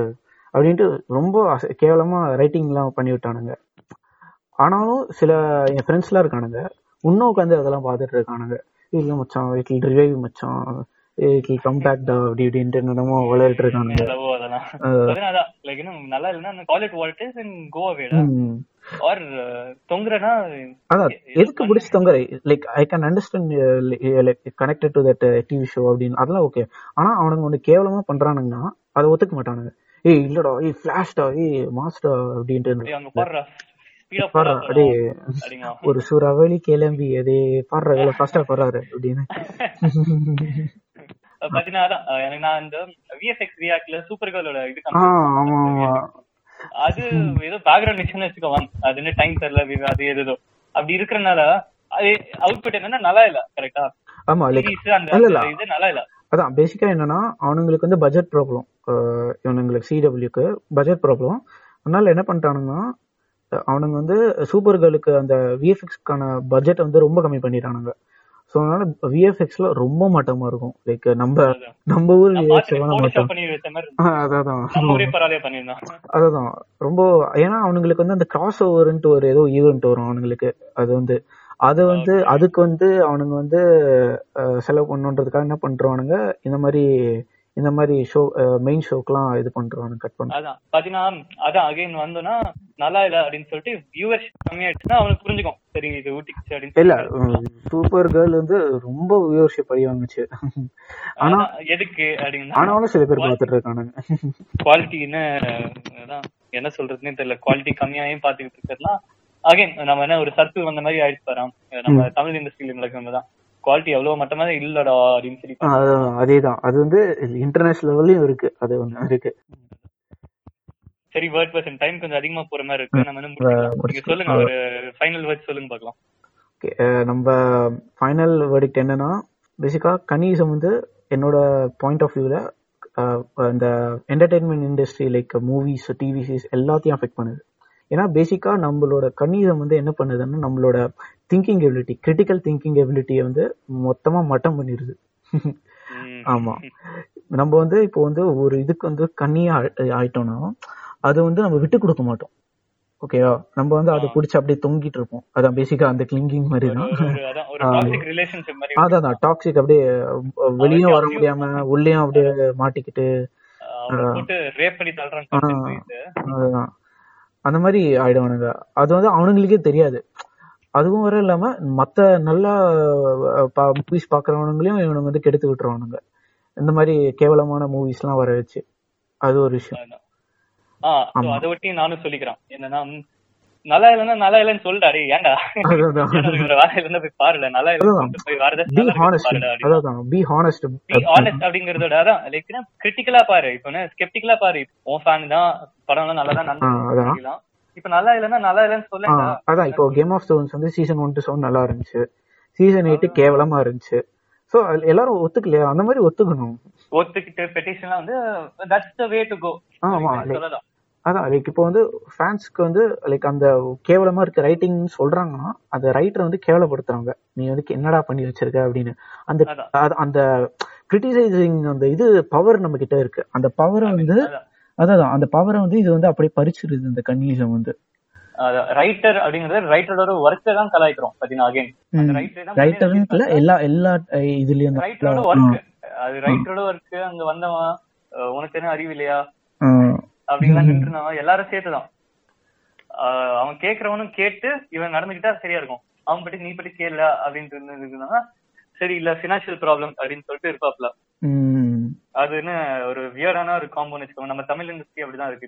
அப்படின்ட்டு ரொம்ப கேவலமா ரைட்டிங்லாம் பண்ணி விட்டானுங்க. ஆனாலும் சில என் ஃப்ரெண்ட்ஸ்லாம் இருக்கானுங்க. இன்னும் உட்காந்து அதெல்லாம் பார்த்துட்டு இருக்கானுங்க. இல்ல மச்சான் இட் ரிவைவ் மச்சான். இட் கம் பேக் டா அப்படி இப்படின்ட்டு என்னமோ விளையாட்டு இருக்கானுங்க. நல்லா இல்லைன்னா காலேஜ் வால்டர்ஸ் அண்ட் கோ அவேடா ஆர் தொங்குறனா அதான் எதுக்கு பிடிச்சி தொங்குற? Like I can understand like connected to that TV show அப்படின்னு. அதெல்லாம் ஓகே ஆனா அவனுங்க ஒண்ணு கேவலமா பண்றானுங்கன்னா அதை ஒத்துக்க மாட்டானுங்க. ஏய் இல்லடா ஏய் ஃபிளாஷ்டா ஏய் மாஸ்டா அப்படின்ட்டு ஒரு சூறாவளி கிளம்பி அதே பாடுற வேலை ஃபாஸ்டா பாடுறாரு அப்படின்னு. பாத்தீங்கன்னா எனக்கு நான் இந்த விஎஃப்எக்ஸ் ரியாக்ட்ல சூப்பர் கேர்ளோட இது ஆமா ஆமா. அது ஏதோ பேக்ரவுண்ட் மிஷன் வச்சுக்கோவான் அது என்ன டைம் தெரியல அது ஏதோ அப்படி இருக்கறனால அது அவுட்புட் என்னன்னா நல்லா இல்ல கரெக்டா ஆமா அந்த இது நல்லா இல்ல. அதான் பேசிக்கா என்னன்னா அவனுங்களுக்கு வந்து பட்ஜெட் ப்ராப்ளம் இவனுங்களுக்கு சிடபிள்யூக்கு பட்ஜெட் ப்ராப்ளம் அதனால என்ன பண்ணிட்டானுங்கன்னா அவனுங்க வந்து சூப்பர் கேர்ளுக்கு அந்த விஎஃப்எக்ஸ்க்கான பட்ஜெட் வந்து ரொம்ப கம்மி பண்ணிட்டானுங்க. ஸோ அதனால விஎஃப்எக்ஸ்ல ரொம்ப மட்டமா இருக்கும். லைக் நம்ம நம்ம ஊர் அதான் அதான் ரொம்ப ஏன்னா அவனுங்களுக்கு வந்து அந்த கிராஸ் ஓவர்ன்ட்டு ஒரு ஏதோ ஈவெண்ட் வரும் அவனுங்களுக்கு. அது வந்து அது வந்து அதுக்கு வந்து அவனுங்க வந்து செலவு பண்ணுன்றதுக்காக என்ன பண்றானுங்க? இந்த மாதிரி இந்த மாதிரி ஷோ மெயின் ஷோக்கெல்லாம் இது பண்றானு கட் பண்ண அதான் பாத்தீங்கன்னா அதான் அகைன் வந்தோம்னா நல்லா இல்ல அப்படின்னு சொல்லிட்டு வியூவர்ஸ் கம்மியாயிடுச்சுன்னா அவனுக்கு புரிஞ்சுக்கும். சரி இது ஊட்டிச்சு அப்படின்னு இல்ல சூப்பர் கேர்ள் வந்து ரொம்ப வியூவர்ஷிப் அடி வாங்குச்சு ஆனா எதுக்கு அப்படின்னு ஆனாலும் சில பேர் பாத்துட்டு இருக்கானுங்க. குவாலிட்டின்னு அதான் என்ன சொல்றதுன்னே தெரியல. குவாலிட்டி கம்மியாயும் பாத்துக்கிட்டு இருக்கிறதுலாம் அகைன் நம்ம என்ன ஒரு சர்க்கிள் வந்த மாதிரி ஆயிடுச்சு பாராம் நம்ம தமிழ் இண்டஸ்ட்ரியில நடக்கிறதுதான் குவாலிட்டி எவ்வளவு மட்டமா இல்லடா அப்படின்னு சொல்லி அதேதான். அது வந்து இன்டர்நேஷனல் லெவல்லயும் இருக்கு. அது ஒண்ணு இருக்கு. சரி வேர்ட் பர்சன் டைம் கொஞ்சம் அதிகமா போற மாதிரி இருக்கு. நம்ம வந்து சொல்லுங்க. ஒரு ஃபைனல் வேர்ட் சொல்லுங்க பார்க்கலாம். ஓகே நம்ம ஃபைனல் வேர்டிக்ட் என்னன்னா பேசிக்கா கனிசம் வந்து என்னோட பாயிண்ட் ஆஃப் வியூல இந்த entertainment industry like movies TV series எல்லாத்தையும் அஃபெக்ட் பண்ணுது. ஏன்னா பேசிக்கா நம்மளோட கணிதம் வந்து என்ன பண்ணுதுன்னா நம்மளோட திங்கிங் எபிலிட்டி கிரிட்டிக்கல் திங்கிங் எபிலிட்டியை வந்து மொத்தமா மட்டம் பண்ணிடுது ஆமா. நம்ம வந்து இப்போ வந்து ஒரு இதுக்கு வந்து கண்ணியா ஆயிட்டோம்னா அது வந்து நம்ம விட்டு கொடுக்க மாட்டோம். ஓகேவா நம்ம வந்து அதை பிடிச்சி அப்படியே தொங்கிட்டு இருப்போம். அதான் பேசிக்கா அந்த கிளிங்கிங் மாதிரி தான். அதான் டாக்ஸிக் அப்படியே வெளியும் வர முடியாம உள்ளேயும் அப்படியே மாட்டிக்கிட்டு அதுதான் அந்த மாதிரி ஆயிடுவானுங்க. அது வந்து அவனுங்களுக்கே தெரியாது. அதுவும் வர இல்லாம மத்த நல்லா மூவிஸ் பாக்குறவனுங்களையும் இவனுங்க வந்து கெடுத்து விட்டுருவானுங்க. இந்த மாதிரி கேவலமான மூவிஸ் எல்லாம் வர வச்சு. அது ஒரு விஷயம். அதை ஒட்டி நானும் சொல்லிக்கிறேன். என்னன்னா நல்லா இல்லன்னா நல்லா இல்லன்னு சொல்றாரு ஏன்டா? வேலை இல்லன்னா போய் பாருல நல்லா இல்ல போய் அதான் பி ஹானஸ்ட் பி ஹானஸ்ட் அப்படிங்கறதோட அதான் லைக் கிரிட்டிக்கலா பாரு. இப்போ ஸ்கெப்டிக்கலா பாரு. உன் ஃபேன் தான் படம் எல்லாம் நல்லா தான் நடந்து இப்ப நல்லா இல்லன்னா நல்லா இல்லன்னு சொல்ல அதான். இப்போ கேம் ஆஃப் த்ரோன்ஸ் வந்து சீசன் ஒன் டு செவன் நல்லா இருந்துச்சு. சீசன் எயிட் கேவலமா இருந்துச்சு. சோ எல்லாரும் ஒத்துக்கலையா? அந்த மாதிரி ஒத்துக்கணும். ஒத்துக்கிட்டு பெட்டிஷன்லாம் வந்து that's the way to go ஆமா அதான் லைக் இப்போ வந்து ஃபேன்ஸ்க்கு வந்து லைக் அந்த கேவலமா இருக்க ரைட்டிங் சொல்றாங்கன்னா அந்த ரைட்டரை வந்து கேவலப்படுத்துறாங்க. நீ வந்து என்னடா பண்ணி வச்சிருக்க அப்படின்னு. அந்த அந்த கிரிட்டிசைசிங் அந்த இது பவர் நம்ம கிட்ட இருக்கு. அந்த பவரை வந்து அதான். அந்த பவரை வந்து இது வந்து அப்படியே பறிச்சிருது இந்த கன்னியூசம் வந்து. ரைட்டர் அப்படிங்கறது ரைட்டரோட ஒர்க்கை தான் கலாய்க்கிறோம் பாத்தீங்கன்னா அகைன் ரைட்டர் எல்லா எல்லா இதுலயும் ரைட்டரோட ஒர்க் அது ரைட்டரோட ஒர்க் அங்க வந்தவன் உனக்கு என்ன அறிவு இல்லையா? அப்படின்லாம் நின்று எல்லாரும் சேர்த்துதான். அவன் கேக்குறவனும் கேட்டு இவன் நடந்துகிட்டா சரியா இருக்கும். அவன் பட்டி நீ பட்டி கேள அப்படின்ட்டு இருந்ததுன்னா சரி இல்ல பினான்சியல் ப்ராப்ளம் அப்படின்னு சொல்லிட்டு இருப்பாப்ல. அதுன்னு ஒரு வியரான ஒரு காம்போன்னு வச்சுக்கோங்க. நம்ம தமிழ் இண்டஸ்ட்ரி அப்படிதான் இருக்கு.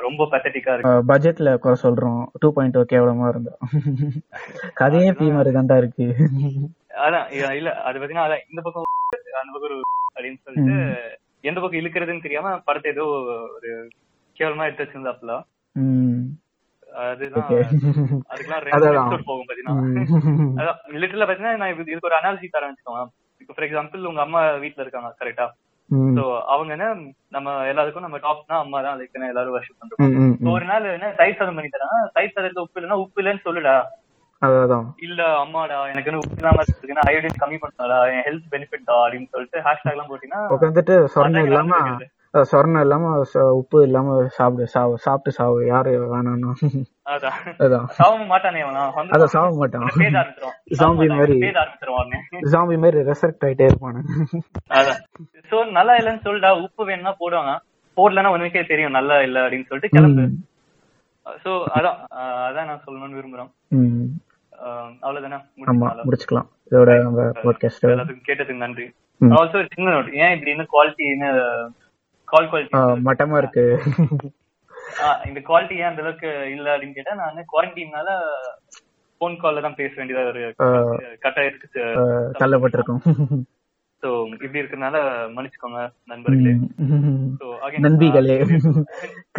ரொம்ப பத்தட்டிக்கா இருக்கு. பட்ஜெட்ல குறை சொல்றோம். டூ பாயிண்ட் ஓ கேவலமா இருந்தா. கதையே மாதிரி தான்டா இருக்கு. அதான் இல்ல அது பாத்தீங்கன்னா அதான் இந்த பக்கம் அந்த பக்கம் அப்படின்னு சொல்லிட்டு எந்த பக்கம் இழுக்கிறதுன்னு தெரியாம படத்தை ஏதோ ஒரு கேவலமா எடுத்து வச்சிருந்தாப்ல அதுதான் அதுக்கெல்லாம் ரெண்டு போகும் பாத்தீங்கன்னா லிட்டர்ல பாத்தீங்கன்னா நான் இதுக்கு ஒரு அனாலிசி தரேன் வச்சுக்கோங்க இப்போ ஃபார் எக்ஸாம்பிள் உங்க அம்மா வீட்ல இருக்காங்க கரெக்டா சோ அவங்க என்ன நம்ம எல்லாருக்கும் நம்ம டாப்னா அம்மா தான் எல்லாரும் வர்ஷிப் பண்றோம். ஒரு நாள் என்ன தயிர் சாதம் பண்ணி தரேன் தயிர் சாதத்துல உப்பு இல்லைன்னா உப்பு இல்லைன்னு சொல்லுடா. இல்ல அம்மாடா எனக்கு உப்பு இல்லாம இருக்குன்னா அயோடின் கம்மி பண்ணாடா என் ஹெல்த் பெனிஃபிட்டா அப்படின்னு சொல்லிட்டு ஹேஷ்டாக் எல்லாம் போட்டீங்கன்னா உட்காந்துட்டு சொர்ணம் இல்லாம சொர்ணம் இல்லாம உப்பு இல்லாம சாப்பிடு சாவு சாப்பிட்டு சாவு. யாரு வேணாம்னா. அதான். சாவ மாட்டானே அதான் சாவ மாட்டான். ஜாம்பி மாதிரி. ஜாம்பி மாதிரி ரெசர்ட் ஆயிட்டே இருப்பானு. அதான். சோ நல்லா இல்லன்னு சொல்லிட்டா உப்பு வேணும்னா போடுவாங்க. போடலன்னா உனக்கே தெரியும் நல்லா இல்ல அப்படின்னு சொல்லிட்டு கிளம்பு. சோ அதான் அதான் நான் சொல்லணும்னு விரும்புறேன். அவ்வளவுதானே? முடிச்சுக்கலாம். இதோட நம்ம பாட்காஸ்ட் எல்லாத்துக்கும் கேட்டதுக்கு நன்றி. ஆல்சோ சின்ன நோட் ஏன் இப்படி இன்னும் குவாலிட்டின்னு கால் குவாலிட்டி மட்டமா இருக்கு. இந்த குவாலிட்டி ஏன் அந்த அளவுக்கு இல்ல அப்படின்னு கேட்டா நான் குவாரண்டைன்னால போன் கால்ல தான் பேச வேண்டியதா ஒரு கட்டாயிருக்கு தள்ளப்பட்டிருக்கும். சோ இப்படி இருக்கறனால மன்னிச்சுக்கோங்க நண்பர்களே. சோ நண்பிகளே.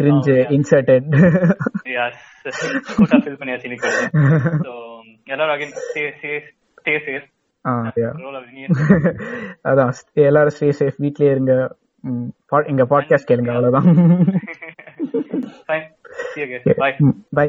கிரிஞ்ச் இன்சர்ட்டட் எஸ் கூட்டா ஃபில் பண்ணியாச்சு இன்னைக்கு சோ எல்லாரும் again stay stay stay safe அதான் எல்லாரும் ஸ்டே சேஃப் வீட்லயே இருங்க. எங்க பாட்காஸ்ட் கேளுங்க அவ்வளவுதான். By by